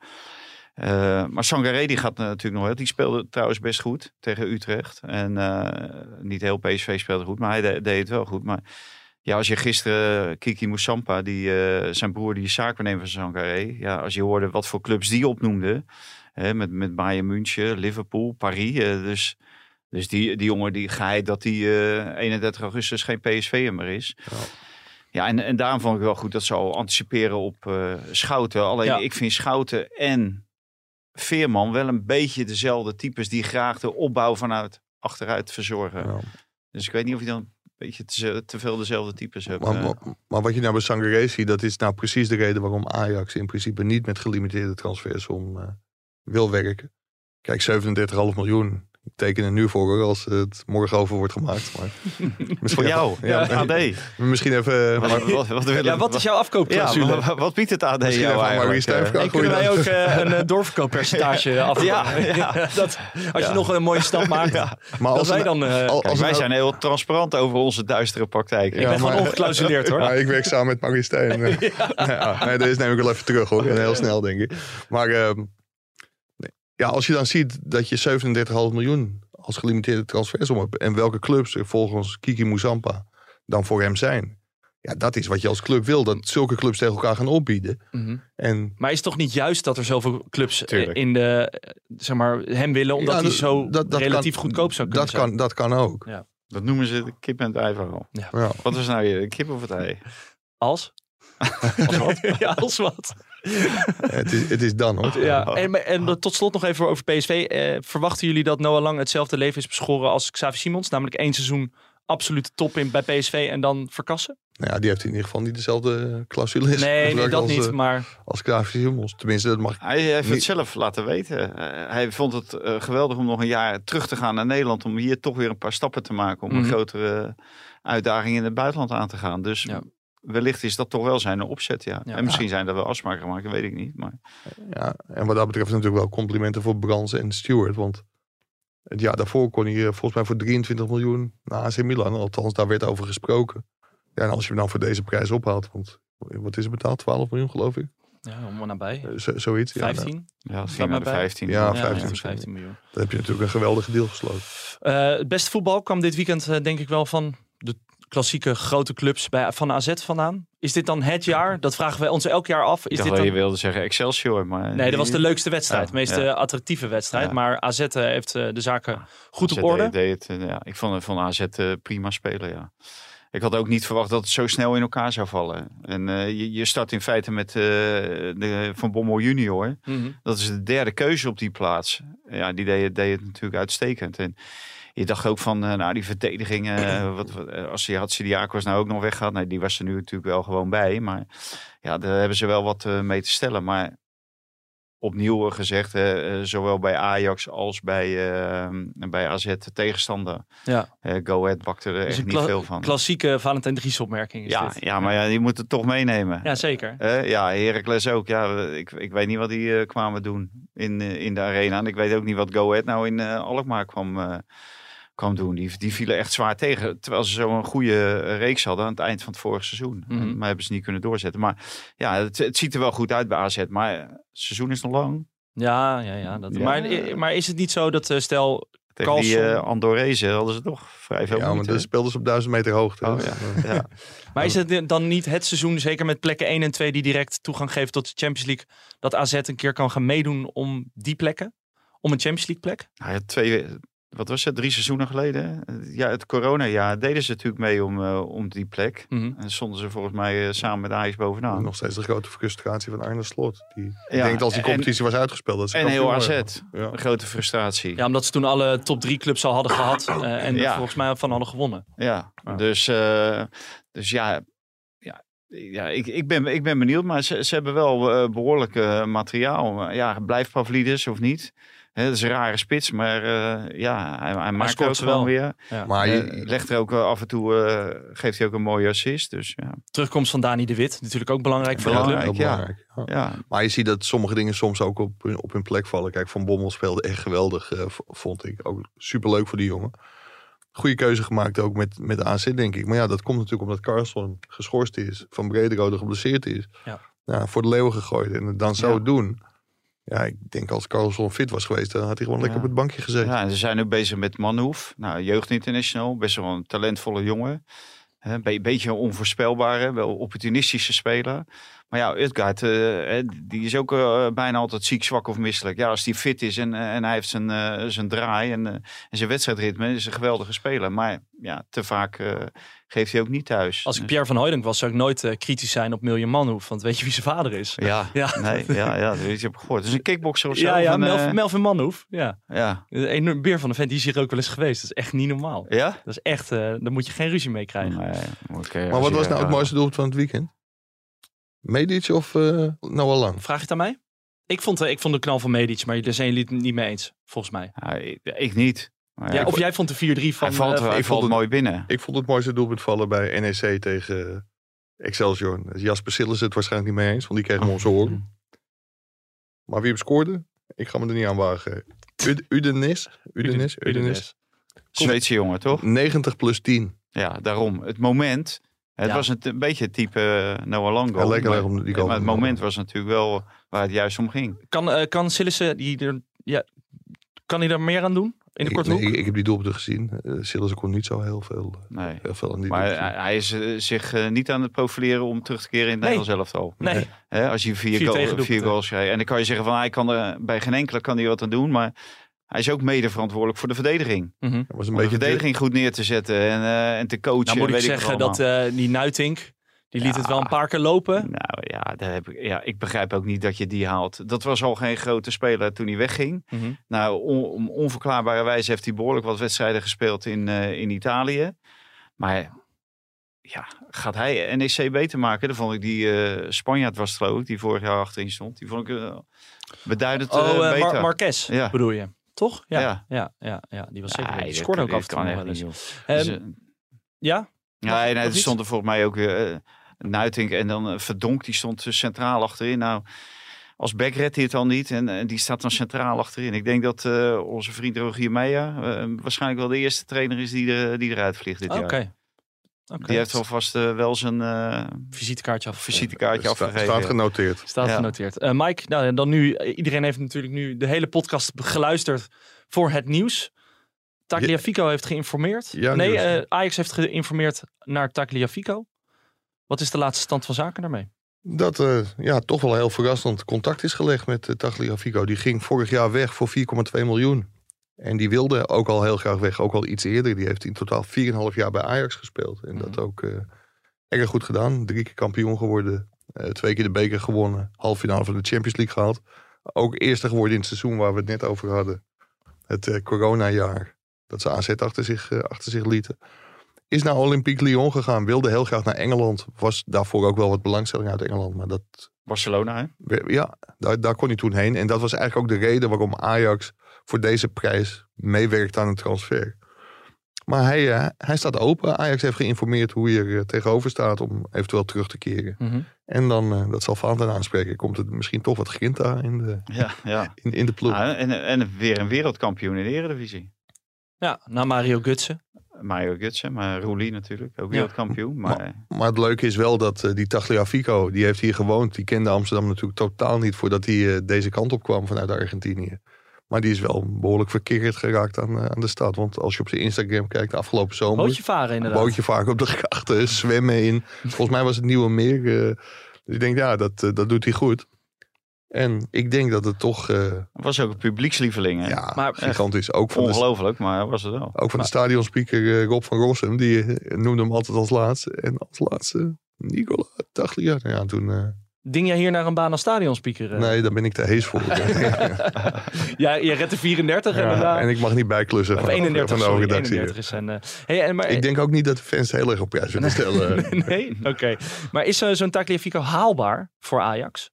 Eh, maar Sangaré die gaat natuurlijk nog wel. Die speelde trouwens best goed tegen Utrecht. En eh, niet heel PSV speelde goed, maar hij de- deed het wel goed. Maar ja, als je gisteren Kiki Moussampa, die, eh, zijn broer, die zaakwaarnemer van Sangaré. Ja, als je hoorde wat voor clubs die opnoemde. Hè, met, met Bayern München, Liverpool, Paris. eh, dus dus die, die jongen die geheid dat die eh 31 augustus geen PSV'er meer is. Ja. Ja, en, en daarom vond ik wel goed dat ze al anticiperen op eh, Schouten. Alleen Ja. ik vind Schouten en Veerman wel een beetje dezelfde types die graag de opbouw vanuit achteruit verzorgen. Ja. Dus ik weet niet of je dan beetje te, te veel dezelfde types hebt. Maar, eh. maar, maar wat je nou bij Sangaré ziet, dat is nou precies de reden waarom Ajax in principe niet met gelimiteerde transfers om eh, wil werken. Kijk, 37,5 miljoen. Ik teken er nu voor hoor, als het morgen over wordt gemaakt. Maar [LAUGHS] Voor jou, even- ja, ja, AD. [LAUGHS] Misschien even... Wat, wat, Ja, wat is jouw ja, afkoopclausule? wat, wat biedt het AD Misschien jou eigenlijk? Stuyven eh? En kunnen wij ook eh, een [LAUGHS] eh, doorverkooppercentage af? Ja, ja. dat, als je Ja. nog een mooie stap maakt, Ja. maar dat als wij dan... als wij zijn heel transparant over onze duistere praktijken. ik ben Ja, gewoon maar- ongeclausuleerd hoor. Ja, ik werk samen met Maurice Stijn. ja. nee, deze neem ik wel even terug hoor. En heel snel denk ik. Maar ehm. Ja, als je dan ziet dat je 37,5 miljoen als gelimiteerde transfersom hebt. En welke clubs er volgens Kiki Mouzampa dan voor hem zijn. Ja, dat is wat je als club wil. Dat zulke clubs tegen elkaar gaan opbieden. Mhm. En Maar is het toch niet juist dat er zoveel clubs eh, Tuurlijk. in de, eh, zeg maar, hem willen, omdat Ja, hij zo dat- dat relatief kan- goedkoop zou kunnen dat zijn? kan, dat kan ook. Dat noemen ze de kip en het ei verhaal. Ja. Wat was nou je, de kip of het ei? Als? [LAUGHS] Als wat? [LAUGHS] ja, als wat. Het, is, het is dan hoor. Ja. En, en tot slot nog even over PSV. Eh, verwachten jullie dat Noah Lang hetzelfde leven is beschoren als Xavi Simons? Namelijk één seizoen absolute top in bij PSV en dan verkassen? Nou ja, die heeft in ieder geval niet dezelfde clausule Nee, nee dat als, niet. eh, Maar Als Graafs Hummels. Tenminste, dat mag Hij heeft het zelf laten weten. Eh, hij vond het eh, geweldig om nog een jaar terug te gaan naar Nederland. Om hier toch weer een paar stappen te maken. Om Mhm. een grotere uitdaging in het buitenland aan te gaan. Dus Ja. Wellicht is dat toch wel zijn opzet. Ja. Ja. En misschien zijn er wel afspraken gemaakt, dat weet ik niet. Maar Ja, en wat dat betreft natuurlijk wel complimenten voor Brands en Stewart. Want het jaar daarvoor kon hij eh, volgens mij voor 23 miljoen naar AC Milan. Althans, daar werd over gesproken. Ja, en als je hem dan voor deze prijs ophaalt, want wat is er betaald? 12 miljoen geloof ik? ja, om maar nabij. Eh, zo- zoiets. Ja, 15? ja, het de maar bij. 15. Ja, Ja, 15 ja, misschien. 15 miljoen. Dan heb je natuurlijk een geweldige deal gesloten. Eh, het beste voetbal kwam dit weekend denk ik wel van de klassieke grote clubs bij, van AZ vandaan. Is dit dan het jaar? Dat vragen wij ons elk jaar af. Is dit dan... je wilde zeggen Excelsior. Maar Nee, dat was de leukste wedstrijd. De meest ja. eh, attractieve wedstrijd. Ja. Maar AZ eh, heeft eh, de zaken goed op orde. Deed, deed het, ja. Ik vond, vond AZ prima spelen, ja. Ik had ook niet verwacht dat het zo snel in elkaar zou vallen. En je, je start in feite met de Van Bommel junior. Mhm. Dat is de derde keuze op die plaats. Ja, die deed, deed het natuurlijk uitstekend. En je dacht ook van, eh, nou die verdediging, eh, [CLEARS THROAT] wat, wat, eh, als die Hatsidiakos nou ook nog weggaat. Nee, die was er nu natuurlijk wel gewoon bij. Maar ja, daar hebben ze wel wat mee te stellen. Maar opnieuw gezegd, zowel bij Ajax als bij, eh, bij AZ tegenstander. Ja. Eh, Go Ahead bakte er Dus echt een niet veel van. Klassieke Valentijn Dries opmerking is Ja, dit. ja, maar ja, die moeten het toch meenemen. Ja, zeker. Ja, Heracles ook. Ja, ik, ik weet niet wat die kwamen doen in, in de arena. En ik weet ook niet wat Go Ahead nou in Alkmaar kwam, kwam doen. Die, die vielen echt zwaar tegen. Terwijl ze zo'n goede eh, reeks hadden aan het eind van het vorige seizoen. Mhm. Maar hebben ze niet kunnen doorzetten. Maar ja, het, het ziet er wel goed uit bij AZ. Maar eh, het seizoen is nog lang. Ja, ja, ja. Dat, Ja. Maar, maar is het niet zo dat, eh, stel... Tegen die eh Andorese hadden ze toch vrij veel Ja, maar speelden ze op 1000 meter hoogte. Oh, ja. eh, [LAUGHS] ja. Maar is het dan niet het seizoen, zeker met plekken 1 en 2 die direct toegang geven tot de Champions League, dat AZ een keer kan gaan meedoen om die plekken? Om een Champions League plek? Nou ja, twee, wat was het, drie seizoenen geleden? Ja, het coronajaar deden ze natuurlijk mee om, eh, om die plek. Mhm. En stonden ze volgens mij eh, samen met Ajax bovenaan. Nog steeds de grote frustratie van Arne Slot. Die Ja, denkt als die en- competitie was uitgespeeld. Dat ze En heel AZ. Ja. Een grote frustratie. Ja, omdat ze toen alle top 3 clubs al hadden gehad eh, en Ja. volgens mij van hadden gewonnen. Ja, Ja. Dus, eh, dus ja, ja, ik, ik, ben, ik ben benieuwd. Maar ze, ze hebben wel eh, behoorlijk eh, materiaal. Ja, blijft Pavlidis of niet? Hè, dat is een rare spits, maar eh, ja, hij, hij maakt scoort ook ze gewoon wel. weer. Ja. Maar je, legt er ook af en toe, eh, geeft hij ook een mooie assist. Dus ja, Terugkomst van Dani de Wit, natuurlijk ook belangrijk voor de Belangrijk. club. heel ja. belangrijk. Ja. ja. Maar je ziet dat sommige dingen soms ook op, hun- op hun plek vallen. Kijk, Van Bommel speelde echt geweldig, eh, vond ik. Ook superleuk voor die jongen. Goede keuze gemaakt ook met, met de AZ, denk ik. Maar ja, dat komt natuurlijk omdat Carlson geschorst is. Van Brederode geblesseerd is. Ja. voor de leeuwen gegooid. En het dan zo Ja. doen. Ja, ik denk als Carlson fit was geweest, dan had hij gewoon lekker op het bankje gezeten. Ja, en ze zijn nu bezig met Manhoef. Nou, jeugd international. Best wel een talentvolle jongen. Een be- beetje onvoorspelbare, wel opportunistische speler. Maar ja, Utgaard, eh, die is ook eh, bijna altijd ziek, zwak of misselijk. Ja, als hij fit is en, eh, en hij heeft zijn, zijn draai en, en zijn wedstrijdritme, is een geweldige speler. Maar ja, te vaak geeft hij ook niet thuis. Als ik Dus- Pierre van Hooydonk was, zou ik nooit eh, kritisch zijn op Miljan Manhoef. Want weet je wie zijn vader is? Ja, [LAUGHS] Ja. Nee, ja, ja, dat heb ik gehoord. Is een kickboxer of zo. Ja, ja van, eh, Melvin, Melvin Manhoef. Ja. ja. Een enorm beer van de vent, die is hier ook wel eens geweest. Dat is echt niet normaal. Ja? Dat is echt, eh daar moet je geen ruzie mee krijgen. Nee, oké, maar wat je- was nou het mooiste doelpunt van het weekend? Medic of eh Noah Lang? Vraag je het aan mij? Ik vond, eh, ik vond de knal van Medic, maar daar zijn jullie het niet mee eens, volgens mij. Ja, ik, ik niet. Maar Ja, of jij vond de 4-3 van... valt, eh, ik valt vond het- mooi binnen. Ik vond het mooiste doelpunt vallen bij NEC tegen eh, Excelsior. Dus Jasper Sillis het waarschijnlijk niet mee eens, want die kreeg hem om zijn oren. Maar wie hem scoorde? Ik ga me er niet aan wagen. Ud- Udenis? Udenis? Udenis? Zweedse jongen, toch? 90 plus 10. Ja, daarom. Het moment. Het Ja. was een, een beetje het type eh, Noah Lang goal. Ja, lekker maar, om die maar het moment was natuurlijk wel waar het juist om ging. Kan, eh kan Sillissen, die er, ja, kan hij er meer aan doen? In de Ik, korte hoek? ik, ik heb die doelpunten gezien. Uh, Sillis kon niet zo heel veel, Nee. heel veel aan die Maar doelpunten. hij, hij is eh, zich eh, niet aan het profileren om terug te keren in het. Nederlands elftal. Nee, Hè, als je vier, Vier goal- vier goals krijgt. En dan kan je zeggen van hij kan er bij geen enkele kan hij wat aan doen. Maar hij is ook mede verantwoordelijk voor de verdediging. Het was een Om de beetje verdediging goed neer te zetten en, eh, en te coachen. Nou moet ik weet zeggen dat eh, die Nuitink, die liet Ja. het wel een paar keer lopen. Nou ja, daar heb ik, ja, ik begrijp ook niet dat je die haalt. Dat was al geen grote speler toen hij wegging. Mhm. Nou, on, om onverklaarbare wijze heeft hij behoorlijk wat wedstrijden gespeeld in, eh, in Italië. Maar ja, gaat hij NEC beter maken? Dan vond ik die eh Spanjaard was het geloof ik, die vorig jaar achterin stond. Die vond ik eh, beduidend Oh, beter. Mar Marquez Ja. bedoel je? Toch? Ja, ja, Ja. ja, ja, die was zeker. Nee, die dat scoorde ook af en toe wel eens. Dus, Ehm, eh, ja? Ja, nee, nog er stond er volgens mij ook weer uh, Nuitink en dan uh, Verdonk, die stond uh, centraal achterin. Nou, als back redt hij het al niet en, en die staat dan centraal achterin. Ik denk dat uh, onze vriend Rogier Meijer uh, waarschijnlijk wel de eerste trainer is die, er, die eruit vliegt dit Oké. jaar. Oké. Die heeft alvast uh, wel zijn uh, visitekaartje, af, visitekaartje Sta- afgegeven. Staat genoteerd. Staat Ja. genoteerd. Uh, Mike, nou, dan nu, iedereen heeft natuurlijk nu de hele podcast geluisterd voor het nieuws. Tagliafico heeft geïnformeerd. Ja, nee, eh, Ajax heeft geïnformeerd naar Tagliafico. Wat is de laatste stand van zaken daarmee? Dat eh, ja, toch wel heel verrassend contact is gelegd met uh, Tagliafico. Die ging vorig jaar weg voor 4,2 miljoen. En die wilde ook al heel graag weg, ook al iets eerder. Die heeft in totaal 4,5 jaar bij Ajax gespeeld. En dat Mhm. ook eh, erg goed gedaan. Drie keer kampioen geworden. twee keer de beker gewonnen. Halve finale van de Champions League gehaald. Ook eerste geworden in het seizoen waar we het net over hadden. Het eh, coronajaar. Dat ze AZ achter zich, achter zich lieten. Is naar Olympique Lyon gegaan. Wilde heel graag naar Engeland. Was daarvoor ook wel wat belangstelling uit Engeland. Maar dat, Barcelona, hè? ja, daar, daar kon hij toen heen. En dat was eigenlijk ook de reden waarom Ajax voor deze prijs meewerkt aan een transfer. Maar hij, eh, hij staat open. Ajax heeft geïnformeerd hoe hij er eh, tegenover staat om eventueel terug te keren. Mhm. En dan, eh, dat zal Valentijn aanspreken, komt het misschien toch wat grinta in de, Ja, ja. in, in de ploeg. Ah, en, en weer een wereldkampioen in de Eredivisie. Ja, na Mario Gutsen. Mario Gutsen, maar Roelie natuurlijk, ook wereldkampioen. Maar Maar het leuke is wel dat eh, die Tagliafico, die heeft hier gewoond. Die kende Amsterdam natuurlijk totaal niet voordat hij eh, deze kant op kwam vanuit Argentinië. Maar die is wel behoorlijk verkeerd geraakt aan, eh, aan de stad. Want als je op zijn Instagram kijkt, de afgelopen zomer... Bootje varen inderdaad. bootje vaak op de grachten, [LAUGHS] zwemmen in. Volgens mij was het Nieuwe Meer. dus ik denk, ja, dat, dat doet hij goed. En ik denk dat het toch eh, was ook een publiekslieveling. Hè? ja, Maar- gigantisch ook van de Ongelooflijk, maar was het wel. ook van de stadionspeaker eh, Rob van Rossum, die eh, noemde hem altijd als laatste. En als laatste Nicola Taglia. Nou ja, toen... eh, Ding jij hier naar een baan als stadionspeaker? nee, daar ben ik te hees voor. [LAUGHS] Ja, je redt de 34 Ja, inderdaad. en ik mag niet bijklussen Of van, 31, van de sorry, overredactie. 31 is een... eh, hey, en, maar, Ik denk ook niet dat de fans heel erg op prijs willen stellen. [LAUGHS] nee? Oké. Maar is zo'n Tagliafico haalbaar voor Ajax?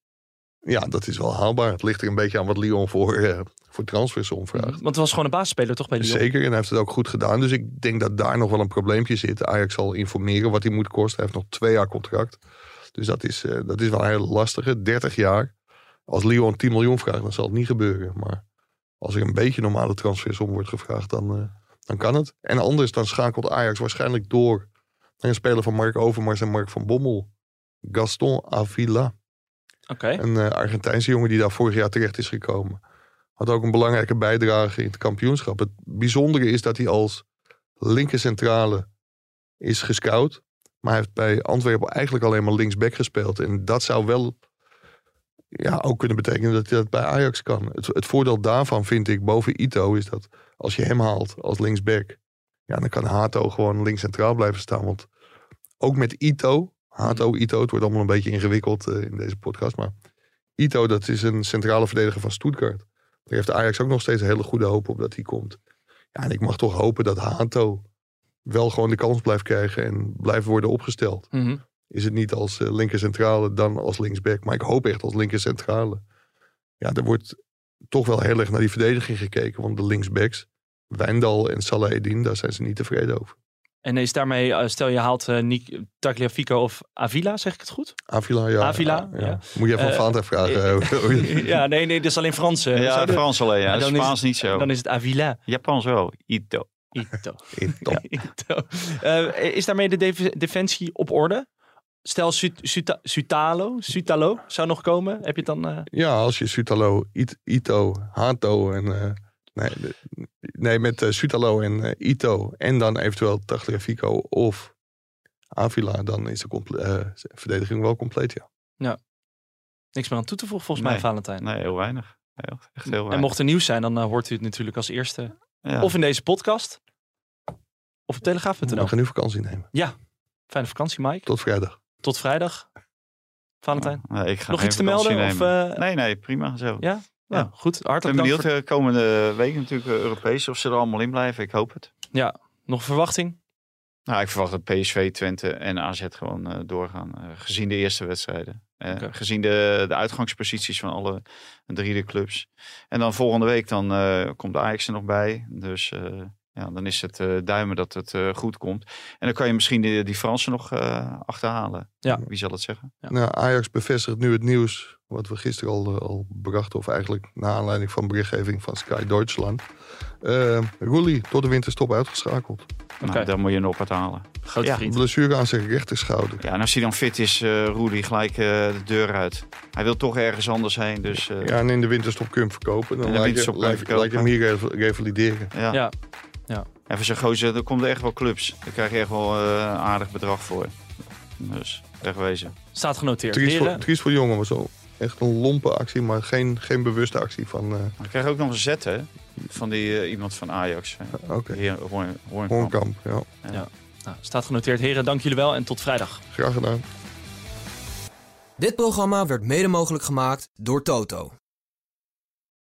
Ja, dat is wel haalbaar. Het ligt er een beetje aan wat Lyon voor, eh voor transfers omvraagt. Want het was gewoon een basisspeler toch bij Lyon? Zeker, en hij heeft het ook goed gedaan. Dus ik denk dat daar nog wel een probleempje zit. Ajax zal informeren wat hij moet kosten. Hij heeft nog twee jaar contract. Dus dat is, eh, dat is wel een hele lastige. 30 jaar. Als Lyon 10 miljoen vraagt, dan zal het niet gebeuren. Maar als er een beetje normale transfersom wordt gevraagd, dan, eh, dan kan het. En anders dan schakelt Ajax waarschijnlijk door naar een speler van Mark Overmars en Mark van Bommel. Gaston Avila. Een eh, Argentijnse jongen die daar vorig jaar terecht is gekomen. Had ook een belangrijke bijdrage in het kampioenschap. Het bijzondere is dat hij als linker centrale is gescout. Maar hij heeft bij Antwerpen eigenlijk alleen maar linksback gespeeld. En dat zou wel ja, ook kunnen betekenen dat hij dat bij Ajax kan. Het, het voordeel daarvan vind ik boven Ito is dat als je hem haalt als linksback. Ja, dan kan Hato gewoon links centraal blijven staan. Want ook met Ito, Hato, Ito, het wordt allemaal een beetje ingewikkeld eh, in deze podcast. Maar Ito, dat is een centrale verdediger van Stuttgart. Daar heeft Ajax ook nog steeds een hele goede hoop op dat hij komt. Ja, en ik mag toch hopen dat Hato wel gewoon de kans blijft krijgen en blijft worden opgesteld. Mhm. Is het niet als eh, linker centrale dan als linksback. Maar ik hoop echt als linker centrale. Ja, er wordt toch wel heel erg naar die verdediging gekeken. Want de linksbacks, Wijndal en Salah daar zijn ze niet tevreden over. En is daarmee, eh, stel je haalt eh Nick, Tagliafico of Avila, zeg ik het goed? Avila, ja. Avila, ja. Moet je even van Valentijn vragen. [LAUGHS] ja, nee, nee, dat is alleen Frans. Ja, Frans alleen, ja. Dan is Spaans niet zo. Dan is het Avila. Japans wel. Ito. Ito. Ito. [LAUGHS] Is daarmee de def- defensie op orde? Stel Sut- Suta- Sutalo, Sutalo zou nog komen. Heb je het dan... eh, Ja, als je Sutalo, It- Ito, Hato en... nee, de- nee, met eh, Sutalo en eh, Ito en dan eventueel Tagliafico of Avila, dan is de comple- eh, verdediging wel compleet, ja. niks meer aan toe te voegen volgens mij. Valentijn. Nee, heel weinig. Heel, echt heel En weinig. mocht er nieuws zijn, dan hoort u het natuurlijk als eerste. Ja. Of in deze podcast. Of op telegraaf.nl. We gaan nu vakantie nemen. Fijne vakantie, Mike. Tot vrijdag. Tot vrijdag. Valentijn. Nee, ik ga Nog iets te melden? Of, eh, Nee, nee, prima zo. Ja? Ja. Ja, goed. Ik ben Hartelijk benieuwd voor- de komende week natuurlijk eh, Europees of ze er allemaal in blijven. Ik hoop het. Nog verwachting? Nou, ik verwacht dat PSV, Twente en AZ gewoon eh, doorgaan. eh, gezien de eerste wedstrijden. Eh. Gezien de, de uitgangsposities van alle drie de clubs. En dan volgende week dan eh, komt Ajax er nog bij. Dus eh, ja, dan is het eh, duimen dat het eh, goed komt. En dan kan je misschien die, die Fransen nog eh, achterhalen. Ja. Wie zal het zeggen? Ja. Nou, Ajax bevestigt nu het nieuws wat we gisteren al, eh, al brachten. Of eigenlijk na aanleiding van berichtgeving van Sky Deutschland. Uh, Roelie tot de winterstop uitgeschakeld. Oké. Nou, dan moet je nog wat halen. Grote Ja. vriend. Blessure aan zijn rechterschouder. Ja, en als hij dan fit is, eh Roelie, gelijk eh, de deur uit. Hij wil toch ergens anders heen. Dus eh, Ja, en in de winterstop kun je hem verkopen. Dan laat je, laat je hem hier rev- revalideren. ja. Ja. En voor zijn gozer, er komt er echt wel clubs. Daar krijg je echt wel eh, een aardig bedrag voor. Dus, wegwezen. Staat genoteerd. Triest voor, triest voor jongen, maar zo echt een lompe actie, maar geen, geen bewuste actie van... eh Maar ik krijg ook nog een zet, hè? Van die eh, iemand van Ajax. eh, Oké, Heer Hoorn, Hoornkamp. Hoornkamp. Ja, nou, staat genoteerd. Heren, dank jullie wel en tot vrijdag. graag gedaan. Dit programma werd mede mogelijk gemaakt door Toto.